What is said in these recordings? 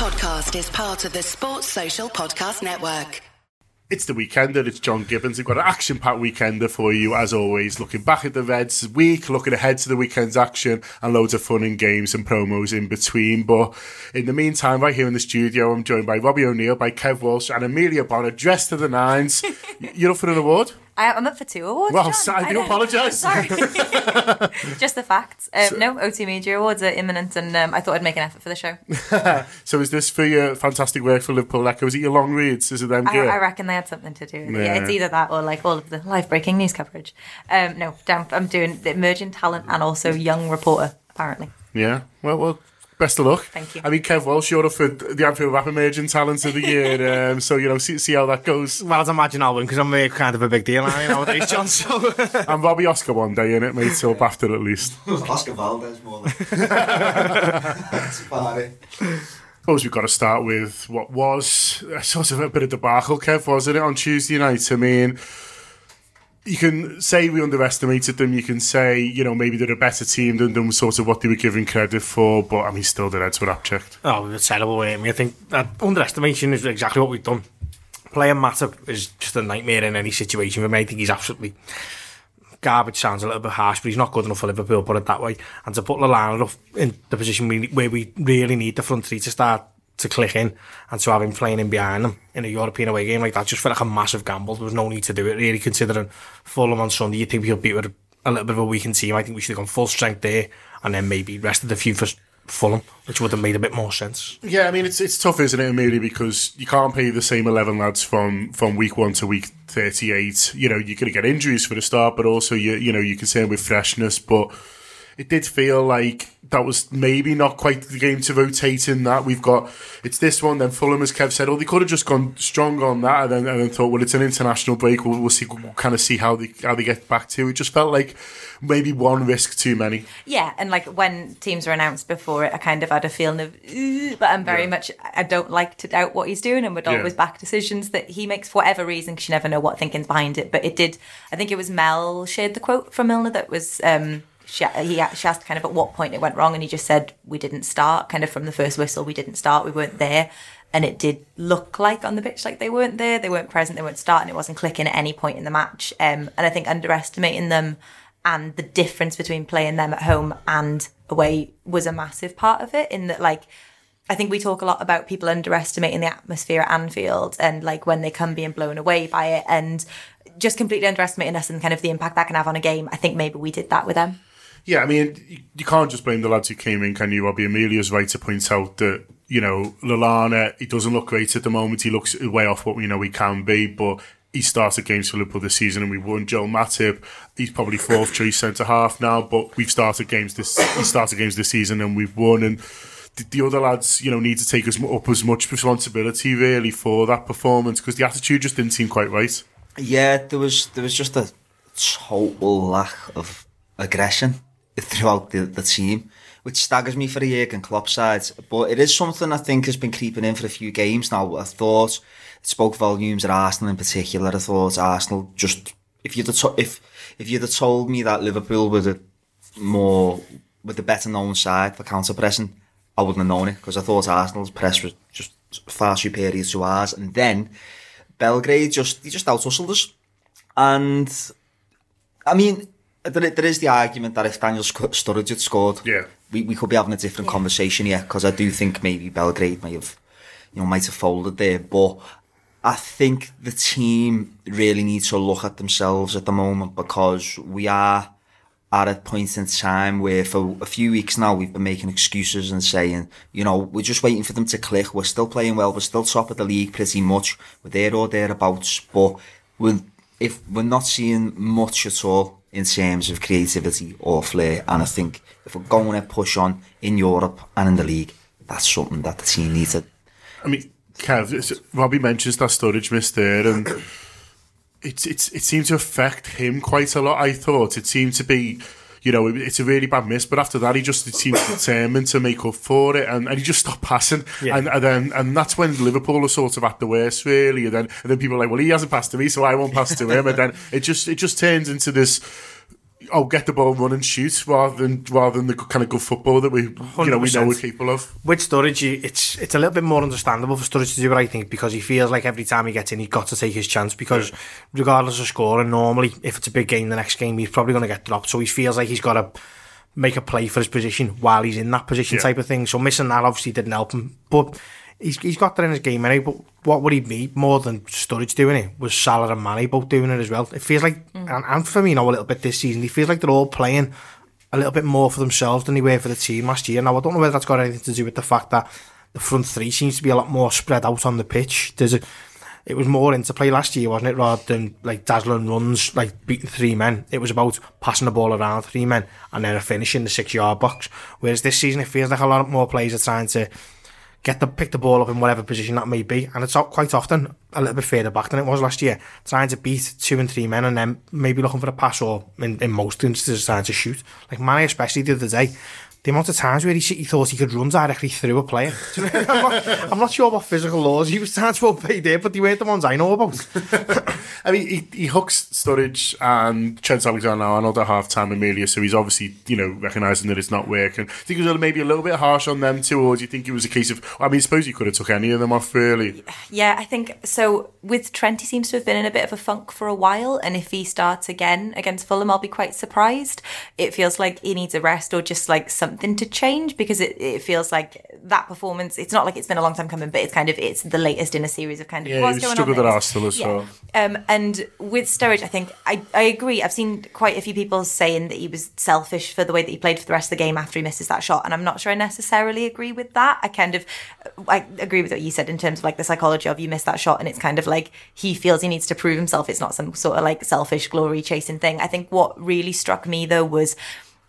podcast is part of the Sports Social Podcast Network. It's the weekender. It's John Gibbons. We've got an action-packed weekender for you, as always. Looking back at the Reds week, looking ahead to the weekend's action, and loads of fun and games and promos in between. But in the meantime, right here in the studio, I'm joined by Robbie O'Neill, by Kev Walsh, and Emilia Bona, dressed to the nines. You're up for an award? I, I'm up for two awards. Well, John. so- I do apologise. Sorry. Just the facts. Um, no, OT Media Awards are imminent, and um, I thought I'd make an effort for the show. So is this for your fantastic work for Liverpool Echo? Is it your long reads? Is it them I? I reckon they had something to do with it. Yeah. Yeah, it's either that or like all of the live breaking news coverage. Um, no, damn, I'm doing the emerging talent and also young reporter, apparently. Yeah. Well, well. Best of luck. Thank you. I mean, Kev Walsh, you're up for the Anfield Wrap Emerging Talent of the Year. um, so, you know, see, see how that goes. Well, I'd imagine I'll win because I'm kind of a big deal now nowadays, John. So And Robbie Oscar one day in it, mate, so BAFTA at least. Oscar Valdez more like. That's about it. suppose we've got to start with what was a sort of a bit of debacle, Kev, wasn't it, on Tuesday night? I mean, you can say we underestimated them. You can say, you know, maybe they're a better team than, than sort of what they were given credit for. But, I mean, still, the Reds were abject. Oh, we were terrible, weren't we? I think that underestimation is exactly what we've done. Playing Matip is just a nightmare in any situation for me. I think he's absolutely garbage sounds a little bit harsh, but he's not good enough for Liverpool, put it that way. And to put Lallana in the position we, where we really need the front three to start to click in and to have him playing in behind them in a European away game like that just felt like a massive gamble. There was no need to do it, really, considering Fulham on Sunday. You think we'll beat with a, little bit of a weakened team. I think we should have gone full strength there and then maybe rested a few for Fulham, which would have made a bit more sense. Yeah, I mean, it's it's tough, isn't it, Emilia, because you can't play the same 11 lads from, from week one to week 38. You know, you're going to get injuries for the start, but also, you, you know, you're concerned with freshness. But it did feel like that was maybe not quite the game to rotate in that. We've got, it's this one, then Fulham, as Kev said, oh, they could have just gone strong on that and then, and then thought, well, it's an international break. We'll, we'll see, we'll kind of see how they, how they get back to. It just felt like maybe one risk too many. Yeah, and like when teams were announced before it, I kind of had a feeling of, but I'm very Yeah. much, I don't like to doubt what he's doing and would Yeah. always back decisions that he makes for whatever reason because you never know what thinking's behind it. But it did, I think it was Mel shared the quote from Milner that was, um, she, he, she asked kind of at what point it went wrong and he just said, we didn't start, kind of from the first whistle, we didn't start, we weren't there. And it did look like on the pitch like they weren't there, they weren't present, they weren't starting, it wasn't clicking at any point in the match. Um, and I think underestimating them and the difference between playing them at home and away was a massive part of it in that like I think we talk a lot about people underestimating the atmosphere at Anfield and like when they come being blown away by it and just completely underestimating us and kind of the impact that can have on a game. I think maybe we did that with them. Yeah, I mean, you, can't just blame the lads who came in, can you, Robbie? Emilia's right to point out that, you know, Lallana, he doesn't look great at the moment. He looks way off what we know he can be, but he started games for Liverpool this season and we won. Joel Matip, he's probably fourth choice centre half now, but we've started games this, he started games this season and we've won. And the, the other lads, you know, need to take as, up as much responsibility really for that performance because the attitude just didn't seem quite right. Yeah, there was there was just a total lack of aggression throughout the, the team, which staggers me for a Jurgen Klopp side. But it is something I think has been creeping in for a few games now. I thought it spoke volumes at Arsenal in particular. I thought Arsenal just if you'd have to, if if you'd have told me that Liverpool were the more with the better known side for counter pressing, I wouldn't have known it because I thought Arsenal's press was just far superior to ours. And then Belgrade just he just out hustled us. And I mean, there, there is the argument that if Daniel Sturridge had scored, Yeah. we, we could be having a different conversation here because I do think maybe Belgrade might have, you know, might have folded there. But I think the team really needs to look at themselves at the moment because we are at a point in time where for a few weeks now we've been making excuses and saying, you know, we're just waiting for them to click. We're still playing well. We're still top of the league pretty much. We're there or thereabouts. But we're, if we're not seeing much at all in terms of creativity or flair, and I think if we're going to push on in Europe and in the league, that's something that the team needs to I mean, Kev, Robbie mentions that Sturridge miss there, and it's it's it seemed to affect him quite a lot. I thought it seemed to be, you know, it- it's a really bad miss, but after that, he just seemed determined to make up for it, and, and he just stopped passing, Yeah. and, and then and that's when Liverpool are sort of at the worst, really. And then and then people are like, well, he hasn't passed to me, so I won't pass to him, and then it just it just turns into this oh, get the ball, run and shoot, rather than rather than the kind of good football that we you know we know 100%. we're capable of. With Sturridge, it's it's a little bit more understandable for Sturridge to do it, I think, because he feels like every time he gets in, he's got to take his chance. Because regardless of scoring, normally if it's a big game, the next game he's probably going to get dropped. So he feels like he's got to make a play for his position while he's in that position, Yeah. type of thing. So missing that obviously didn't help him, but. He's, he's got that in his game anyway, but what would he be more than Sturridge doing it? Was Salah and Mane both doing it as well? It feels like, mm. and, and Firmino a little bit this season, he feels like they're all playing a little bit more for themselves than they were for the team last year. Now, I don't know whether that's got anything to do with the fact that the front three seems to be a lot more spread out on the pitch. There's a, it was more interplay last year, wasn't it, rather than like dazzling runs, like beating three men. It was about passing the ball around three men and then a finish in the six yard box. Whereas this season, it feels like a lot more players are trying to get the pick the ball up in whatever position that may be, and it's quite often a little bit further back than it was last year, trying to beat two and three men, and then maybe looking for a pass or in, in most instances trying to shoot. Like Mane especially the other day. The amount of times where he, he thought he could run directly through a player. You know, I'm, not, I'm not sure what physical laws he was trying to obey there, but they weren't the ones I know about. I mean, he, he hooks Sturridge and Trent Alexander-Arnold at half-time Emilia, so he's obviously, you know, recognising that it's not working. Do you think it was maybe a little bit harsh on them too, or do you think it was a case of, I mean, I suppose he could have took any of them off really? Yeah, I think so. With Trent, he seems to have been in a bit of a funk for a while, and if he starts again against Fulham, I'll be quite surprised. It feels like he needs a rest or just like something to change because it, it feels like that performance. It's not like it's been a long time coming, but it's kind of it's the latest in a series of kind of Yeah, what's going struggled on at. Arsenal as Yeah. well. Um, and with Sturridge, I think I, I agree. I've seen quite a few people saying that he was selfish for the way that he played for the rest of the game after he misses that shot, and I'm not sure I necessarily agree with that. I kind of I agree with what you said in terms of like the psychology of you miss that shot, and it's kind of like he feels he needs to prove himself. It's not some sort of like selfish glory chasing thing. I think what really struck me though was.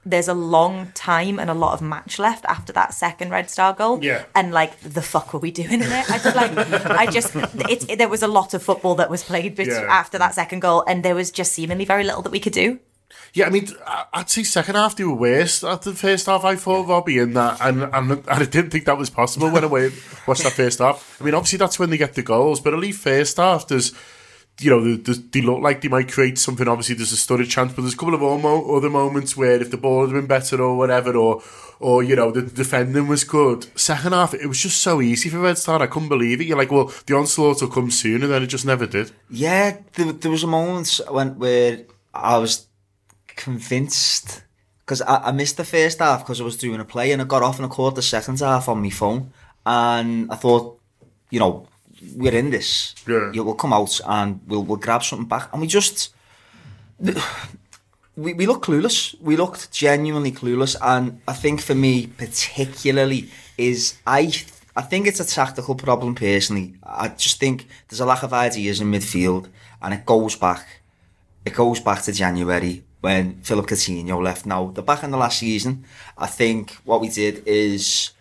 There's a long time and a lot of match left after that second Red Star goal. Yeah. And like, the fuck were we doing in it? I just like, I just, it's, it, there was a lot of football that was played bet- Yeah. after that second goal, and there was just seemingly very little that we could do. Yeah, I mean, I- I'd say second half they were worse. At the first half, I thought Robbie in that, and, and I didn't think that was possible when I watched that first half. I mean, obviously that's when they get the goals, but at least first half there's, you know, the, the, they look like they might create something. Obviously, there's a Sturridge chance, but there's a couple of other moments where if the ball had been better or whatever, or or you know the defending was good. Second half, it was just so easy for Red Star. I couldn't believe it. You're like, well, the onslaught will come soon, and then it just never did. Yeah, there, there was a moment when where I was convinced because I, I missed the first half because I was doing a play and I got off and I caught the second half on my phone and I thought, you know, we're in this. Yeah. You will come out and we'll we'll grab something back and we just we, we looked clueless. We looked genuinely clueless, and I think for me particularly is I I think it's a tactical problem personally. I just think there's a lack of ideas in midfield, and it goes back. It goes back to January when Philippe Coutinho left. Now the back in the last season, I think what we did is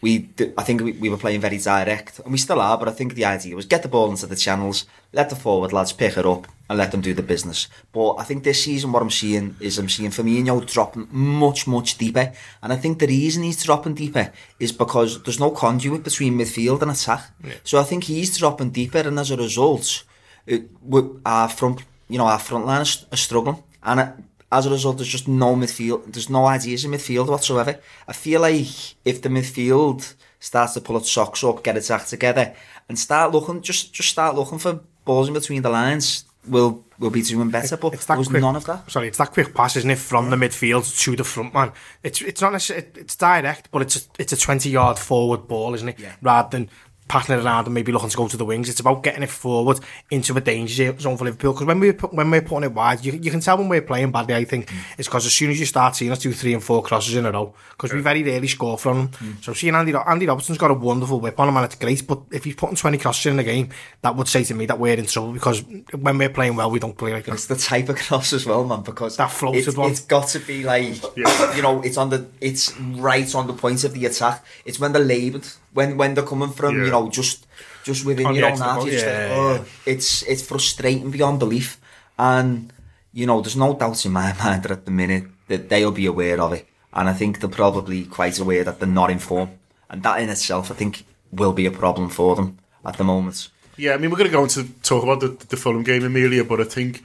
we I think we, we were playing very direct, and we still are. But I think the idea was get the ball into the channels, let the forward lads pick it up, and let them do the business. But I think this season, what I'm seeing is I'm seeing Firmino dropping much much deeper, and I think the reason he's dropping deeper is because there's no conduit between midfield and attack. So I think he's dropping deeper, and as a result, it, we- our front, you know, our front line is, struggling, and as a result, there's just no midfield. There's no ideas in midfield whatsoever. I feel like if the midfield starts to pull its socks up, get its act together, and start looking, just just start looking for balls in between the lines, we'll we'll be doing better. But It's there that was quick, none of that. Sorry, it's that quick pass, isn't it, from the midfield to the front man? It's it's not necessarily it's direct, but it's a, it's a twenty yard forward ball, isn't it? Yeah. Rather than passing it around and maybe looking to go to the wings, it's about getting it forward into a danger zone for Liverpool. Because when we put, when we're putting it wide, you, you can tell when we're playing badly. I think mm. it's because as soon as you start seeing us do three and four crosses in a row, because we very rarely score from them. Mm. So seeing Andy Andy Robertson's got a wonderful whip on him and it's great, but if he's putting twenty crosses in a game, that would say to me that we're in trouble because when we're playing well, we don't play like that. It's the type of cross as well, man, because That floated it's, one. it's got to be like, you know, it's on the, it's right on the point of the attack. It's when they're laboured, when when they're coming from, Yeah. you know, just just within On your own of the half. box, You're just yeah, like, oh, it's it's frustrating beyond belief, and you know, there's no doubt in my mind that at the minute that they'll be aware of it, and I think they're probably quite aware that they're not informed, and that in itself, I think, will be a problem for them at the moment. Yeah, I mean, we're going to go on to talk about the, the Fulham game, Emilia, but I think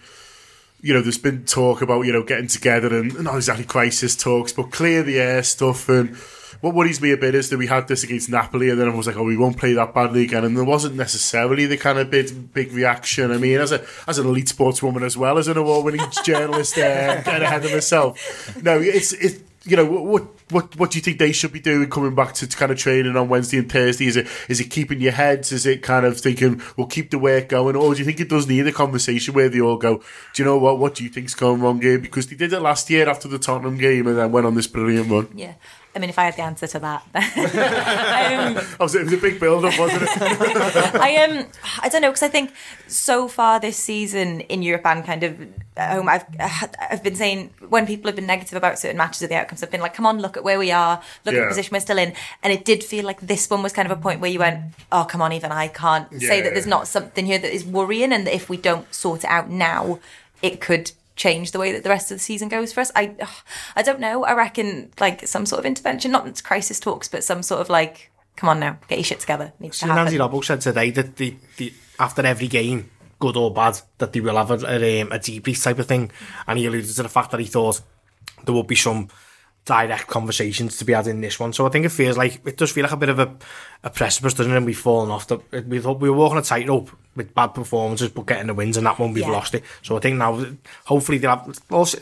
you know, there's been talk about, you know, getting together and not exactly crisis talks, but clear the air stuff. And what worries me a bit is that we had this against Napoli and then I was like, oh, we won't play that badly again. And there wasn't necessarily the kind of big, big reaction. I mean, as a as an elite sportswoman as well as an award winning journalist, uh, getting ahead of myself. No, it's, it's, you know, what what what do you think they should be doing coming back to, to kind of training on Wednesday and Thursday? Is it is it keeping your heads? Is it kind of thinking we'll keep the work going, or do you think it does need a conversation where they all go, do you know what? What do you think's going wrong here? Because they did it last year after the Tottenham game and then went on this brilliant run. Yeah. I mean, if I had the answer to that, um, so it was a big build up, wasn't it? I um, I don't know because I think so far this season in Europe and kind of at home, I've I've been saying when people have been negative about certain matches or the outcomes, I've been like, come on, look at where we are, look at the position we're still in, and it did feel like this one was kind of a point where you went, oh, come on, even I can't say that there's not something here that is worrying, and that if we don't sort it out now, it could change the way that the rest of the season goes for us. I I don't know. I reckon like some sort of intervention, not crisis talks, but some sort of like, come on now, get your shit together. Needs to See, Nancy happen. Robbo said today that the, the after every game, good or bad, that they will have a, a, um, a debrief type of thing. And he alluded to the fact that he thought there would be some direct conversations to be had in this one. So I think it feels like it does feel like a bit of a, a precipice, doesn't it? And we've fallen off. The, we thought we were walking a tightrope with bad performances, but getting the wins, and that one we've Yeah. lost it. So I think now, hopefully, they'll have. Also,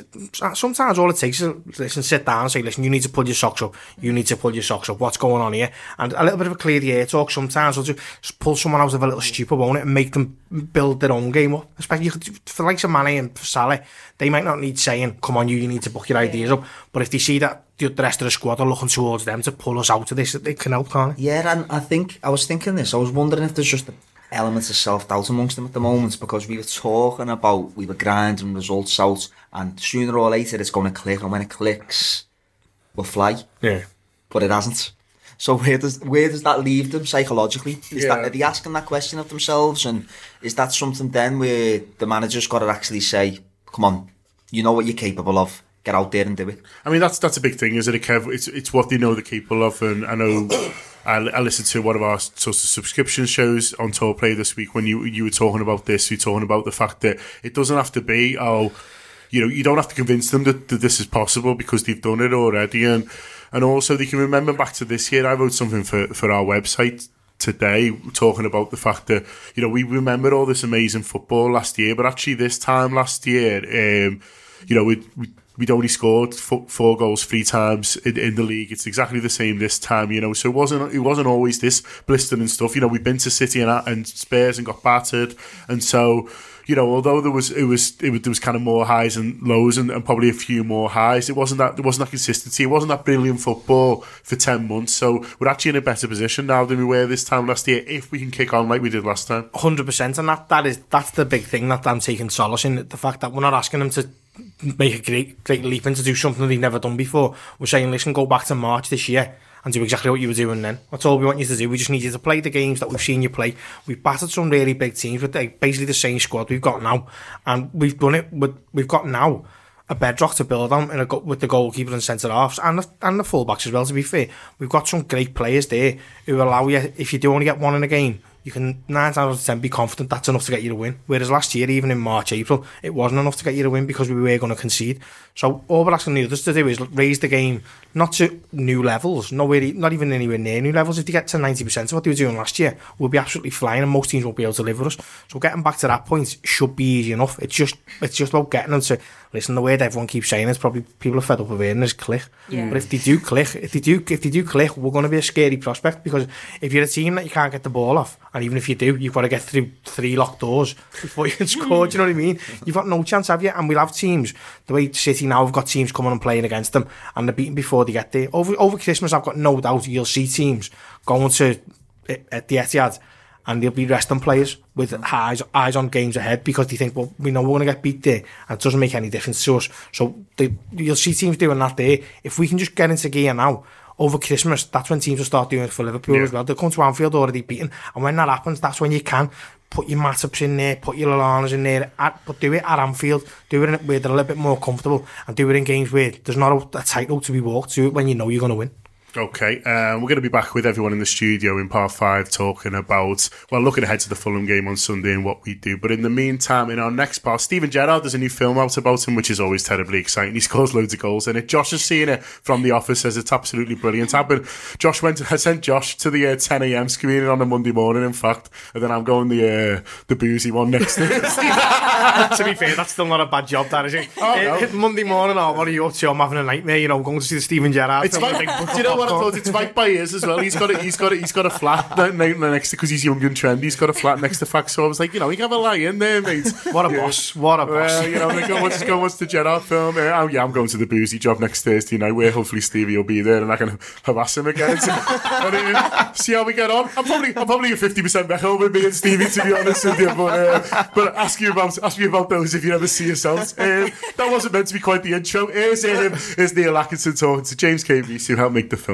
sometimes all it takes is listen, sit down and say, listen, you need to pull your socks up. You need to pull your socks up. What's going on here? And a little bit of a clear the air talk. Sometimes will just pull someone out of a little stupor, won't it, and make them build their own game up. Especially for like some Mane and Salah, they might not need saying, "Come on, you, you need to book your ideas up." But if they see that the, rest of the squad are looking towards them to pull us out of this, they can help, can't they? Yeah, and I think I was thinking this. I was wondering if there's just elements of self doubt amongst them at the moment because we were talking about we were grinding results out, and sooner or later it's going to click, and when it clicks, we'll fly. Yeah. But it hasn't. So where does where does that leave them psychologically? Is Yeah. that are they asking that question of themselves, and is that something then where the manager's got to actually say, "Come on, you know what you're capable of. Get out there and do it." I mean, that's that's a big thing, isn't it, Kev? It's it's what they know they're capable of, and I know I, I listened to one of our sort of subscription shows on TAW Player this week when you you were talking about this. You were talking about the fact that it doesn't have to be oh, you know, you don't have to convince them that, that this is possible because they've done it already, and and also they can remember back to this year. I wrote something for for our website today talking about the fact that you know we remember all this amazing football last year, but actually this time last year, um, you know, we. we We'd only scored four, goals three times in, in the league. It's exactly the same this time, you know. So it wasn't it wasn't always this blistering and stuff. You know, we've been to City and, and Spurs and got battered, and so you know, although there was it was it was there was kind of more highs and lows and, and probably a few more highs. It wasn't that there wasn't that consistency. It wasn't that brilliant football for ten months. So we're actually in a better position now than we were this time last year if we can kick on like we did last time. hundred percent, and that that is that's the big thing that I'm taking solace in the fact that we're not asking them to make a great great leap and to do something they've never done before. We're saying, listen, go back to March this year and do exactly what you were doing then. That's all we want you to do. We just need you to play the games that we've seen you play. We've battered some really big teams with basically the same squad we've got now, and we've done it. With, we've got now a bedrock to build on in a, with the goalkeeper and centre halves and the, and the fullbacks as well. To be fair, we've got some great players there who allow you if you do only get one in a game. You can nine times out of ten be confident that's enough to get you to win. Whereas last year, even in March, April, it wasn't enough to get you to win because we were going to concede. So all we're asking the others to do is raise the game not to new levels, nowhere, not even anywhere near new levels. If they get to ninety percent of what they were doing last year, we'll be absolutely flying, and most teams won't be able to live with us. So getting back to that point should be easy enough. It's just it's just about getting them to listen. The word everyone keeps saying is probably people are fed up of hearing is click. Yeah. But if they do click, if they do if they do click, we're going to be a scary prospect because if you're a team that you can't get the ball off, and even if you do, you've got to get through three locked doors before you can score. do you know what I mean? You've got no chance, have you? And we'll have teams the way City now have got teams coming and playing against them, and they're beaten before they get there. Over over Christmas, I've got no doubt you'll see teams going to eh, at the Etihad. And they'll be resting players with mm. eyes eyes on games ahead because they think, well, we know we're going to get beat there, and it doesn't make any difference to us. So they, you'll see teams doing that there. If we can just get into gear now, over Christmas, that's when teams will start doing it for Liverpool Yeah. as well. They'll come to Anfield already beaten, and when that happens, that's when you can put your Matips in there, put your Lallanas in there, at, but do it at Anfield, do it in, where they're a little bit more comfortable, and do it in games where there's not a, a title to be walked to when you know you're going to win. Okay, um, we're going to be back with everyone in the studio in part five talking about, well, looking ahead to the Fulham game on Sunday and what we do. But in the meantime, in our next part, Steven Gerrard, there's a new film out about him, which is always terribly exciting. He scores loads of goals in it. Josh has seen it from the office, says it's absolutely brilliant. I've been, Josh went, I sent Josh to the uh, 10 a.m. screening on a Monday morning, in fact, and then I'm going the uh, the boozy one next to to be fair, that's still not a bad job, that is it? Oh, no. Monday morning, oh, what are you up to? I'm having a nightmare, you know, going to see the Steven Gerrard. It's film right, with do you know I popcorn. thought? It's right by his as well. He's got it. he's got it. he's got a, he's got a flat ne- ne- next to because he's young and trendy. He's got a flat next to Fact. So I was like, you know, you can have a lie in there, mate. What a boss, what a boss. Well, you know, they go, what's going what's the Gerrard film? Uh, oh, yeah, I'm going to the boozy job next Thursday night where hopefully Stevie will be there and I can harass him again. So, and, uh, see how we get on. I'm probably I'm probably a 50% back home with me and Stevie to be honest with you. But uh, but ask you about ask me about those if you ever see yourselves. Um, that wasn't meant to be quite the intro. Here's um, here's Neil Atkinson talking to James Gay-Rees who helped make the film.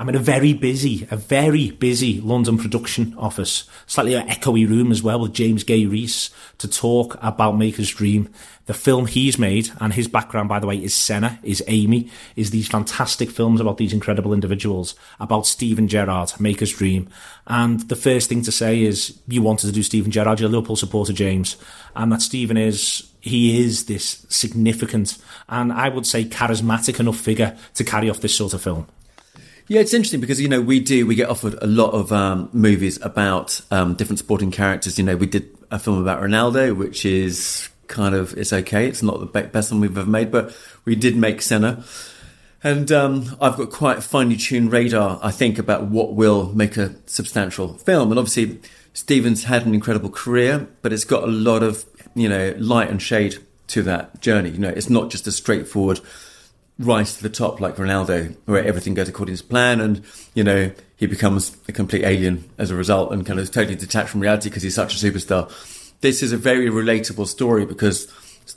I'm in a very busy, a very busy London production office, slightly an echoey room as well with James Gay-Rees to talk about Make Us Dream. The film he's made, and his background, by the way, is Senna, is Amy, is these fantastic films about these incredible individuals, about Steven Gerrard, Make Us Dream. And the first thing to say is, you wanted to do Steven Gerrard, you're a Liverpool supporter, James. And that Steven is, he is this significant and I would say charismatic enough figure to carry off this sort of film. Yeah, it's interesting because you know we do we get offered a lot of um, movies about um, different sporting characters. You know, we did a film about Ronaldo, which is kind of it's okay. It's not the be- best one we've ever made, but we did make Senna. And um, I've got quite a finely tuned radar, I think, about what will make a substantial film. And obviously, Steven's had an incredible career, but it's got a lot of you know light and shade to that journey. You know, it's not just a straightforward rise to the top like Ronaldo, where everything goes according to plan, and you know he becomes a complete alien as a result, and kind of totally detached from reality because he's such a superstar. This is a very relatable story because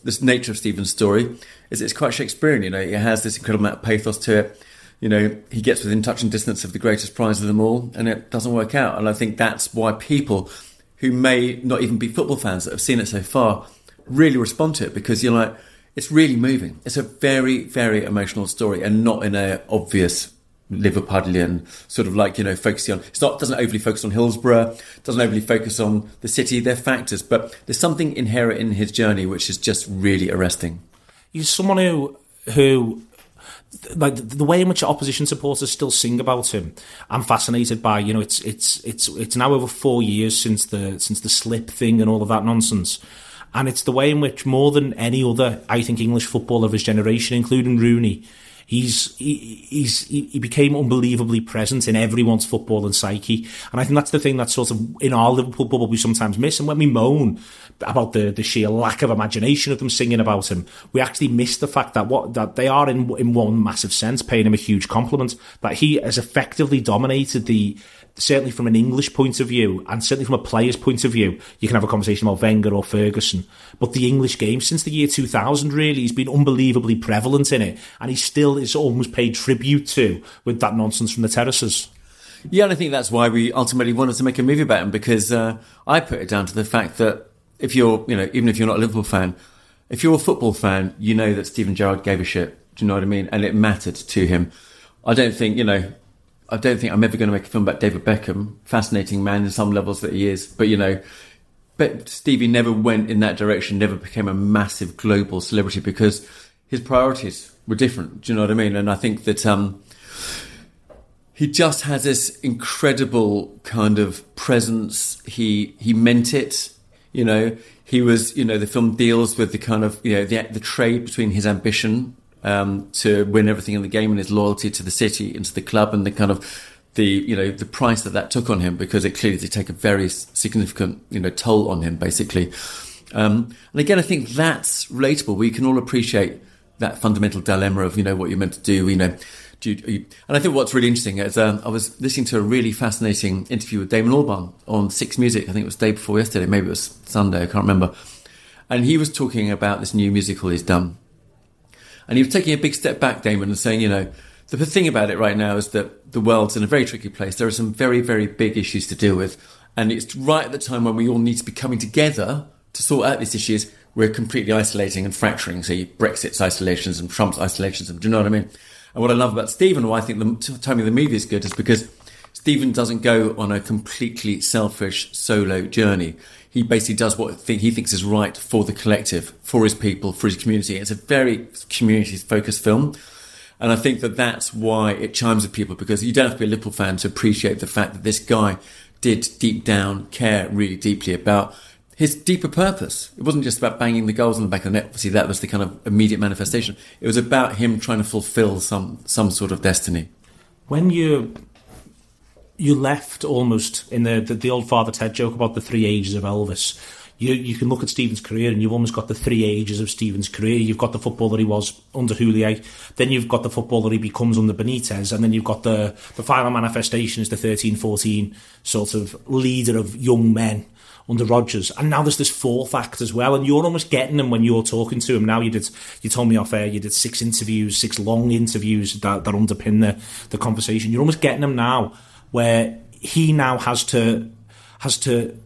this nature of Steven's story is it's quite Shakespearean. You know, it has this incredible amount of pathos to it. You know, he gets within touch and distance of the greatest prize of them all, and it doesn't work out. And I think that's why people who may not even be football fans that have seen it so far really respond to it because you're like, it's really moving. It's a very, very emotional story, and not in a obvious Liverpudlian sort of like you know focusing on. It's not doesn't overly focus on Hillsborough, doesn't overly focus on the city. They're factors, but there's something inherent in his journey which is just really arresting. He's someone who who like the way in which opposition supporters still sing about him, I'm fascinated by. You know, it's it's it's it's now over four years since the since the slip thing and all of that nonsense, and it's the way in which more than any other, I think, English footballer of his generation, including Rooney, he's he, he's he, became unbelievably present in everyone's football and psyche, and I think that's the thing that sort of in our Liverpool bubble we sometimes miss, and when we moan about the the sheer lack of imagination of them singing about him, we actually miss the fact that what that they are in in one massive sense paying him a huge compliment that he has effectively dominated the certainly from an English point of view, and certainly from a player's point of view, you can have a conversation about Wenger or Ferguson. But the English game since the year 2000, really, he's been unbelievably prevalent in it, and he still is almost paid tribute to with that nonsense from the terraces. Yeah, and I think that's why we ultimately wanted to make a movie about him because uh, I put it down to the fact that if you're, you know, even if you're not a Liverpool fan, if you're a football fan, you know that Steven Gerrard gave a shit. Do you know what I mean? And it mattered to him. I don't think, you know, I don't think I'm ever going to make a film about David Beckham. Fascinating man in some levels that he is, but you know, but Stevie never went in that direction. Never became a massive global celebrity because his priorities were different. Do you know what I mean? And I think that um, he just has this incredible kind of presence. He he meant it. You know, he was. You know, the film deals with the kind of you know the the trade between his ambition um, to win everything in the game and his loyalty to the city and to the club and the kind of the you know the price that that took on him because it clearly did take a very significant you know toll on him basically. Um, and again, I think that's relatable. We can all appreciate that fundamental dilemma of you know what you're meant to do. You know, do you, you- and I think what's really interesting is um, I was listening to a really fascinating interview with Damon Albarn on Six Music. I think it was day before yesterday, maybe it was Sunday. I can't remember. And he was talking about this new musical he's done, and he was taking a big step back, Damon, and saying, you know, the thing about it right now is that the world's in a very tricky place. There are some very, very big issues to deal with. And it's right at the time when we all need to be coming together to sort out these issues. We're completely isolating and fracturing. So Brexit's isolations and Trump's isolations. Do you know what I mean? And what I love about Steven, why I think the tell of the movie is good, is because Steven doesn't go on a completely selfish solo journey. He basically does what he thinks is right for the collective, for his people, for his community. It's a very community focused film. And I think that that's why it chimes with people because you don't have to be a Liverpool fan to appreciate the fact that this guy did deep down care really deeply about his deeper purpose. It wasn't just about banging the goals on the back of the net. Obviously, that was the kind of immediate manifestation. It was about him trying to fulfill some some sort of destiny. When you you left almost in the, the the old Father Ted joke about the three ages of Elvis. You you can look at Steven's career and you've almost got the three ages of Steven's career. You've got the footballer he was under Houllier, then you've got the footballer he becomes under Benitez, and then you've got the the final manifestation as the 13-14 sort of leader of young men under Rodgers. And now there's this fourth act as well, and you're almost getting him when you're talking to him. Now you did, you told me off air, you did six interviews, six long interviews that, that underpin the, the conversation. You're almost getting him now where he now has to, has to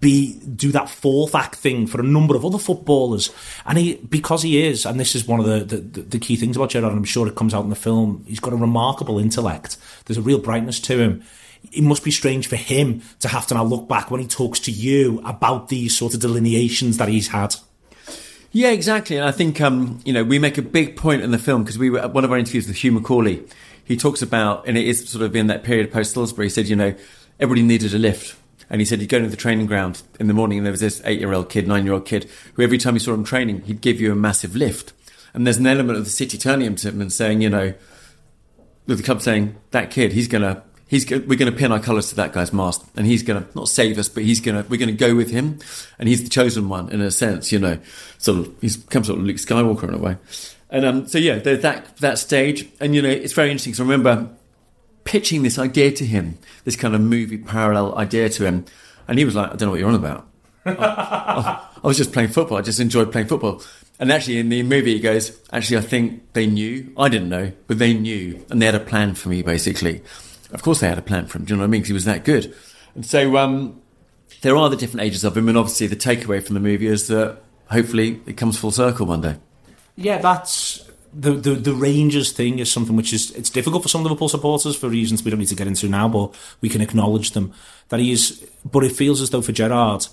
be do that fourth act thing for a number of other footballers, and he because he is, and this is one of the, the, the key things about Gerrard, and I'm sure it comes out in the film. He's got a remarkable intellect. There's a real brightness to him it must be strange for him to have to now look back when he talks to you about these sort of delineations that he's had. Yeah, exactly. And I think um, you know we make a big point in the film because we were one of our interviews with Hugh McAuley. He talks about, and it is sort of in that period post Hillsborough. He said, you know, everybody needed a lift. And he said he'd go to the training ground in the morning and there was this eight year old kid, nine year old kid, who every time you saw him training, he'd give you a massive lift. And there's an element of the city turning him to him and saying, you know, with the club saying, that kid, he's going to he's we're going to pin our colours to that guy's mast, and he's going to not save us, but he's going to we're going to go with him, and he's the chosen one in a sense, you know. Sort of he's become sort of Luke Skywalker in a way, and um, so yeah, that that stage, and you know it's very interesting. So I remember pitching this idea to him, this kind of movie parallel idea to him, and he was like, I don't know what you're on about. I, I, I was just playing football. I just enjoyed playing football. And actually, in the movie, he goes, Actually, I think they knew. I didn't know, but they knew. And they had a plan for me, basically. Of course, they had a plan for him. Do you know what I mean? Because he was that good. And so um, there are the different ages of him, and obviously the takeaway from the movie is that hopefully it comes full circle one day. Yeah, that's the, the the Rangers thing is something which is it's difficult for some Liverpool supporters for reasons we don't need to get into now, but we can acknowledge them. That he is, but it feels as though for Gerrard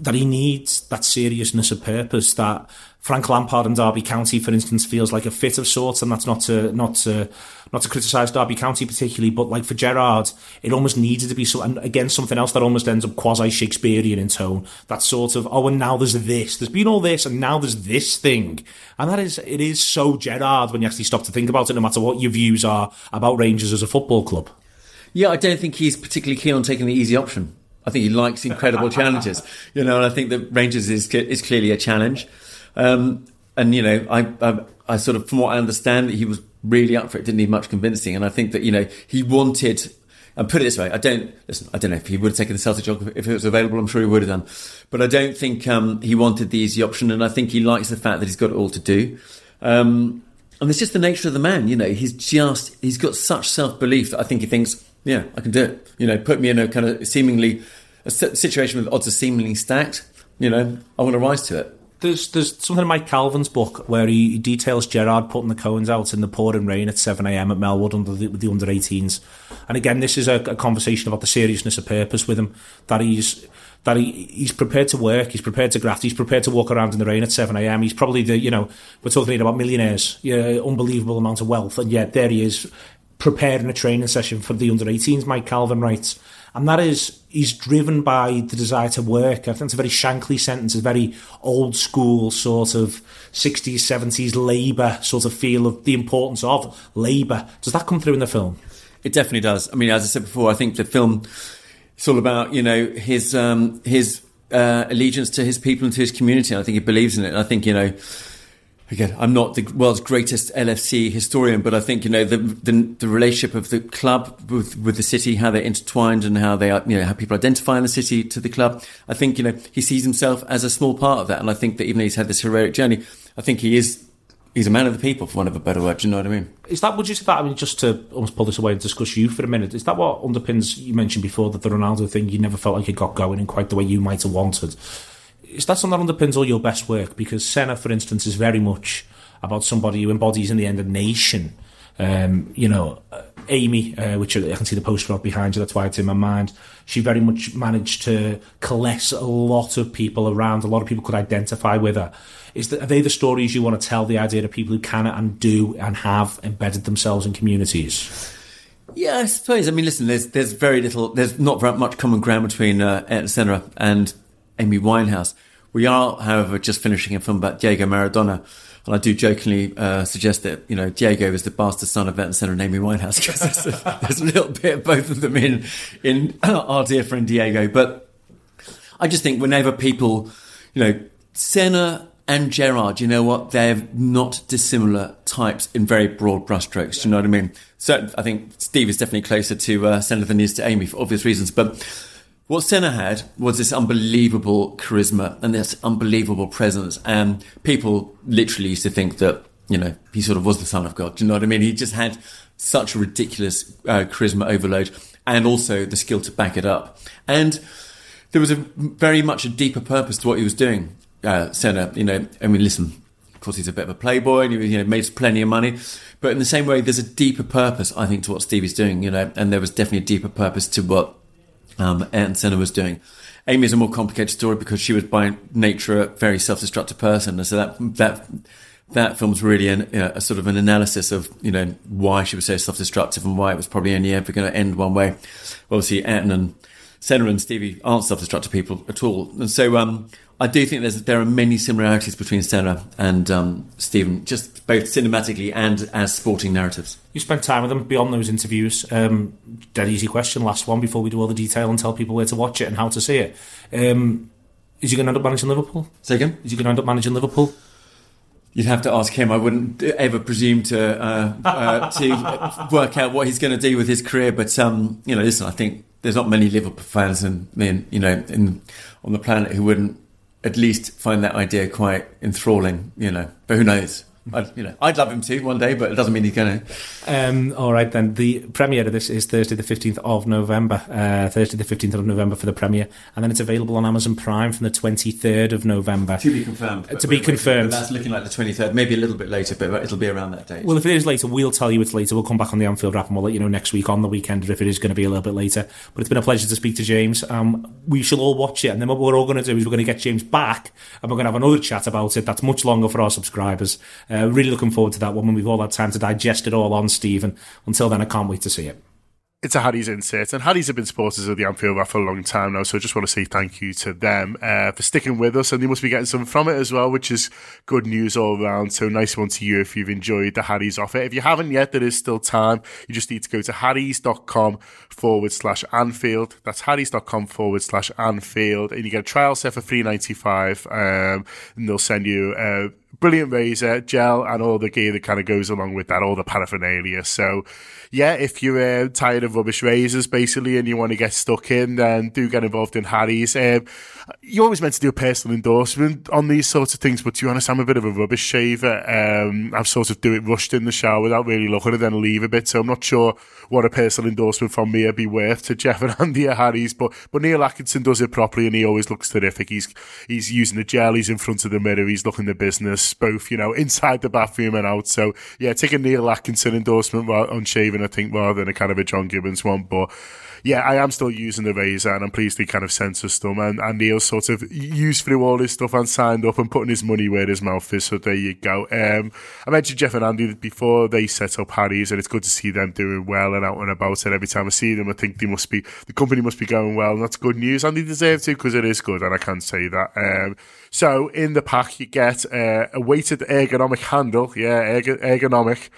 that he needs that seriousness of purpose that Frank Lampard and Derby County, for instance, feels like a fit of sorts, and that's not to not to not to criticise Derby County particularly, but like for Gerrard, it almost needed to be so. And again, something else that almost ends up quasi Shakespearean in tone. That sort of oh, and now there's this. There's been all this, and now there's this thing, and that is it is so Gerrard when you actually stop to think about it. No matter what your views are about Rangers as a football club. Yeah, I don't think he's particularly keen on taking the easy option. I think he likes incredible challenges, you know, and I think that Rangers is is clearly a challenge. Um, and you know, I, I, I sort of, from what I understand, that he was really up for it. Didn't need much convincing, and I think that you know he wanted. And put it this way, I don't listen. I don't know if he would have taken the Celtic job if it was available. I'm sure he would have done, but I don't think um, he wanted the easy option. And I think he likes the fact that he's got it all to do. Um, and it's just the nature of the man. You know, he's just he's got such self belief that I think he thinks, yeah, I can do it. You know, put me in a kind of seemingly a situation with odds are seemingly stacked. You know, I want to rise to it there's there's something in Mike Calvin's book where he, details Gerrard putting the cones out in the pouring rain at 7 a.m. at Melwood under the, the under 18s. And again, this is a, a, conversation about the seriousness of purpose with him that he's that he, he's prepared to work, he's prepared to graft, he's prepared to walk around in the rain at 7 a.m. He's probably the, you know, we're talking about millionaires, yeah, unbelievable amount of wealth, and yet there he is preparing a training session for the under 18s, Mike Calvin writes. And that is, he's driven by the desire to work. I think it's a very Shankly sentence, a very old school sort of 60s, 70s labour sort of feel of the importance of labour. Does that come through in the film? It definitely does. I mean, as I said before, I think the film, it's all about, you know, his, um, his, uh, allegiance to his people and to his community. I think he believes in it. And I think, you know, again, I'm not the world's greatest LFC historian, but I think you know the the, the relationship of the club with, with the city, how they're intertwined, and how they are, you know, how people identify in the city to the club. I think you know he sees himself as a small part of that, and I think that even though he's had this heroic journey, I think he is. He's a man of the people, for want of a better word. Do you know what I mean? Is that, would you say that, I mean, just to almost pull this away and discuss you for a minute, is that what underpins, you mentioned before, that the Ronaldo thing, you never felt like it got going in quite the way you might have wanted? Is that something that underpins all your best work? Because Senna, for instance, is very much about somebody who embodies in the end a nation. Um, you know, uh, Amy, uh, which I can see the poster behind you, that's why it's in my mind. She very much managed to coalesce a lot of people around. A lot of people could identify with her. Is that, are they the stories you want to tell? The idea of people who can and do and have embedded themselves in communities. Yeah, I suppose. I mean, listen, there's there's very little, there's not very much common ground between uh, Senna and Amy Winehouse. We are, however, just finishing a film about Diego Maradona, and I do jokingly uh, suggest that you know Diego is the bastard son of Ayrton Senna and Amy Winehouse because there's, a- there's a little bit of both of them in in our dear friend Diego. But I just think whenever people, you know, Senna and Gerrard, you know what? They're not dissimilar types in very broad brushstrokes. Do you know what I mean? So I think Steve is definitely closer to uh, Senna than he is to Amy for obvious reasons. But what Senna had was this unbelievable charisma and this unbelievable presence. And people literally used to think that, you know, he sort of was the son of God. Do you know what I mean? He just had such a ridiculous uh, charisma overload and also the skill to back it up. And there was a very much a deeper purpose to what he was doing. Uh, Senna, you know, I mean, listen, of course he's a bit of a playboy and he you know, made plenty of money, but in the same way, there's a deeper purpose, I think, to what Stevie's doing, you know, and there was definitely a deeper purpose to what um, Ayrton Senna was doing. Amy is a more complicated story because she was by nature a very self-destructive person, and so that that that film's really an, you know, a sort of an analysis of you know why she was so self-destructive and why it was probably only ever going to end one way. Obviously, Ayrton and Senna and Stevie aren't self-destructive people at all, and so um, I do think there's there are many similarities between Senna and um, Steven, just both cinematically and as sporting narratives. You spent time with them beyond those interviews. Um, dead easy question, last one before we do all the detail and tell people where to watch it and how to see it. Um, is he going to end up managing Liverpool? Say again. Is he going to end up managing Liverpool? You'd have to ask him. I wouldn't ever presume to uh, uh, to work out what he's going to do with his career. But um, you know, listen, I think there's not many Liverpool fans, and in, you know, in, on the planet who wouldn't at least find that idea quite enthralling. You know, but who knows? I'd, you know, I'd love him to one day, but it doesn't mean he's going to. Um, all right, then. The premiere of this is Thursday, the 15th of November. Uh, Thursday, the 15th of November for the premiere. And then it's available on Amazon Prime from the 23rd of November. To be confirmed. Uh, to be confirmed. That's looking like the 23rd, maybe a little bit later, but it'll be around that date. Well, if it is later, we'll tell you it's later. We'll come back on the Anfield Wrap and we'll let you know next week on the weekend if it is going to be a little bit later. But it's been a pleasure to speak to James. Um, we shall all watch it, and then what we're all going to do is we're going to get James back and we're going to have another chat about it. That's much longer for our subscribers. Uh, really looking forward to that one when we've all had time to digest it all on Steven. Until then, I can't wait to see it. it's a Harry's insert, and Harry's have been supporters of the Anfield for a long time now, so I just want to say thank you to them uh, for sticking with us, and they must be getting something from it as well, which is good news all around. So nice one to you if you've enjoyed the Harry's offer. If you haven't yet, there is still time. You just need to go to harrys.com forward slash Anfield. That's harrys.com forward slash Anfield, and you get a trial set for three ninety five, um, and they'll send you. Uh, brilliant razor, gel, and all the gear that kind of goes along with that, all the paraphernalia. So, yeah, if you're uh, tired of rubbish razors, basically, and you want to get stuck in, then do get involved in Harry's. Um, you always meant to do a personal endorsement on these sorts of things, but to be honest, I'm a bit of a rubbish shaver. Um, I've sort of do it rushed in the shower without really looking, and then leave a bit. So I'm not sure what a personal endorsement from me would be worth to Jeff and Andy at Harry's, but but Neil Atkinson does it properly, and he always looks terrific. He's he's using the gel, he's in front of the mirror, he's looking the business, both you know inside the bathroom and out. So yeah, take a Neil Atkinson endorsement on shaving, I think, rather than a kind of a John Gibbons one, but yeah, I am still using the razor, and I'm pleased he kind of sent them. And, and Neil sort of used through all his stuff and signed up and putting his money where his mouth is. So there you go. Um, I mentioned Jeff and Andy before they set up Harry's, and it's good to see them doing well and out and about. And every time I see them, I think they must be the company must be going well, and that's good news. And they deserve to because it is good, and I can say that. Um, so in the pack, you get uh, a weighted ergonomic handle, yeah, erg- ergonomic.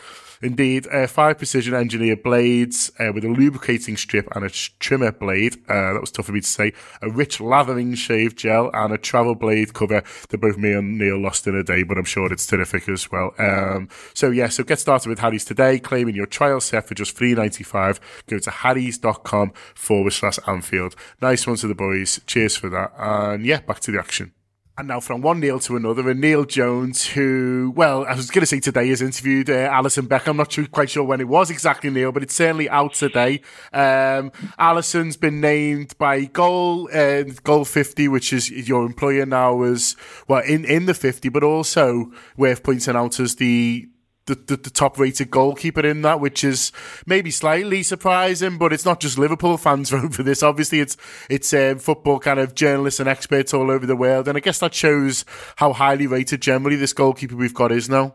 Indeed, uh, five precision engineered blades uh, with a lubricating strip and a trimmer blade. Uh, that was tough for me to say. A rich lathering shave gel and a travel blade cover that both me and Neil lost in a day, but I'm sure it's terrific as well. Um, so yeah, so get started with Harry's today, claiming your trial set for just three ninety five. Go to harrys.com forward slash Anfield. Nice one to the boys. Cheers for that. And yeah, back to the action. And now from one Neil to another, and Neil Jones, who, well, I was going to say today has interviewed uh, Alisson Becker. I'm not too, quite sure when it was exactly, Neil, but it's certainly out today. Um, Alisson's been named by Goal, uh, Goal 50, which is your employer now, as well in, in the 50, but also worth pointing out as the the, the, the top rated goalkeeper in that, which is maybe slightly surprising. But it's not just Liverpool fans vote for this. Obviously, it's it's um, football kind of journalists and experts all over the world, and I guess that shows how highly rated generally this goalkeeper we've got is now.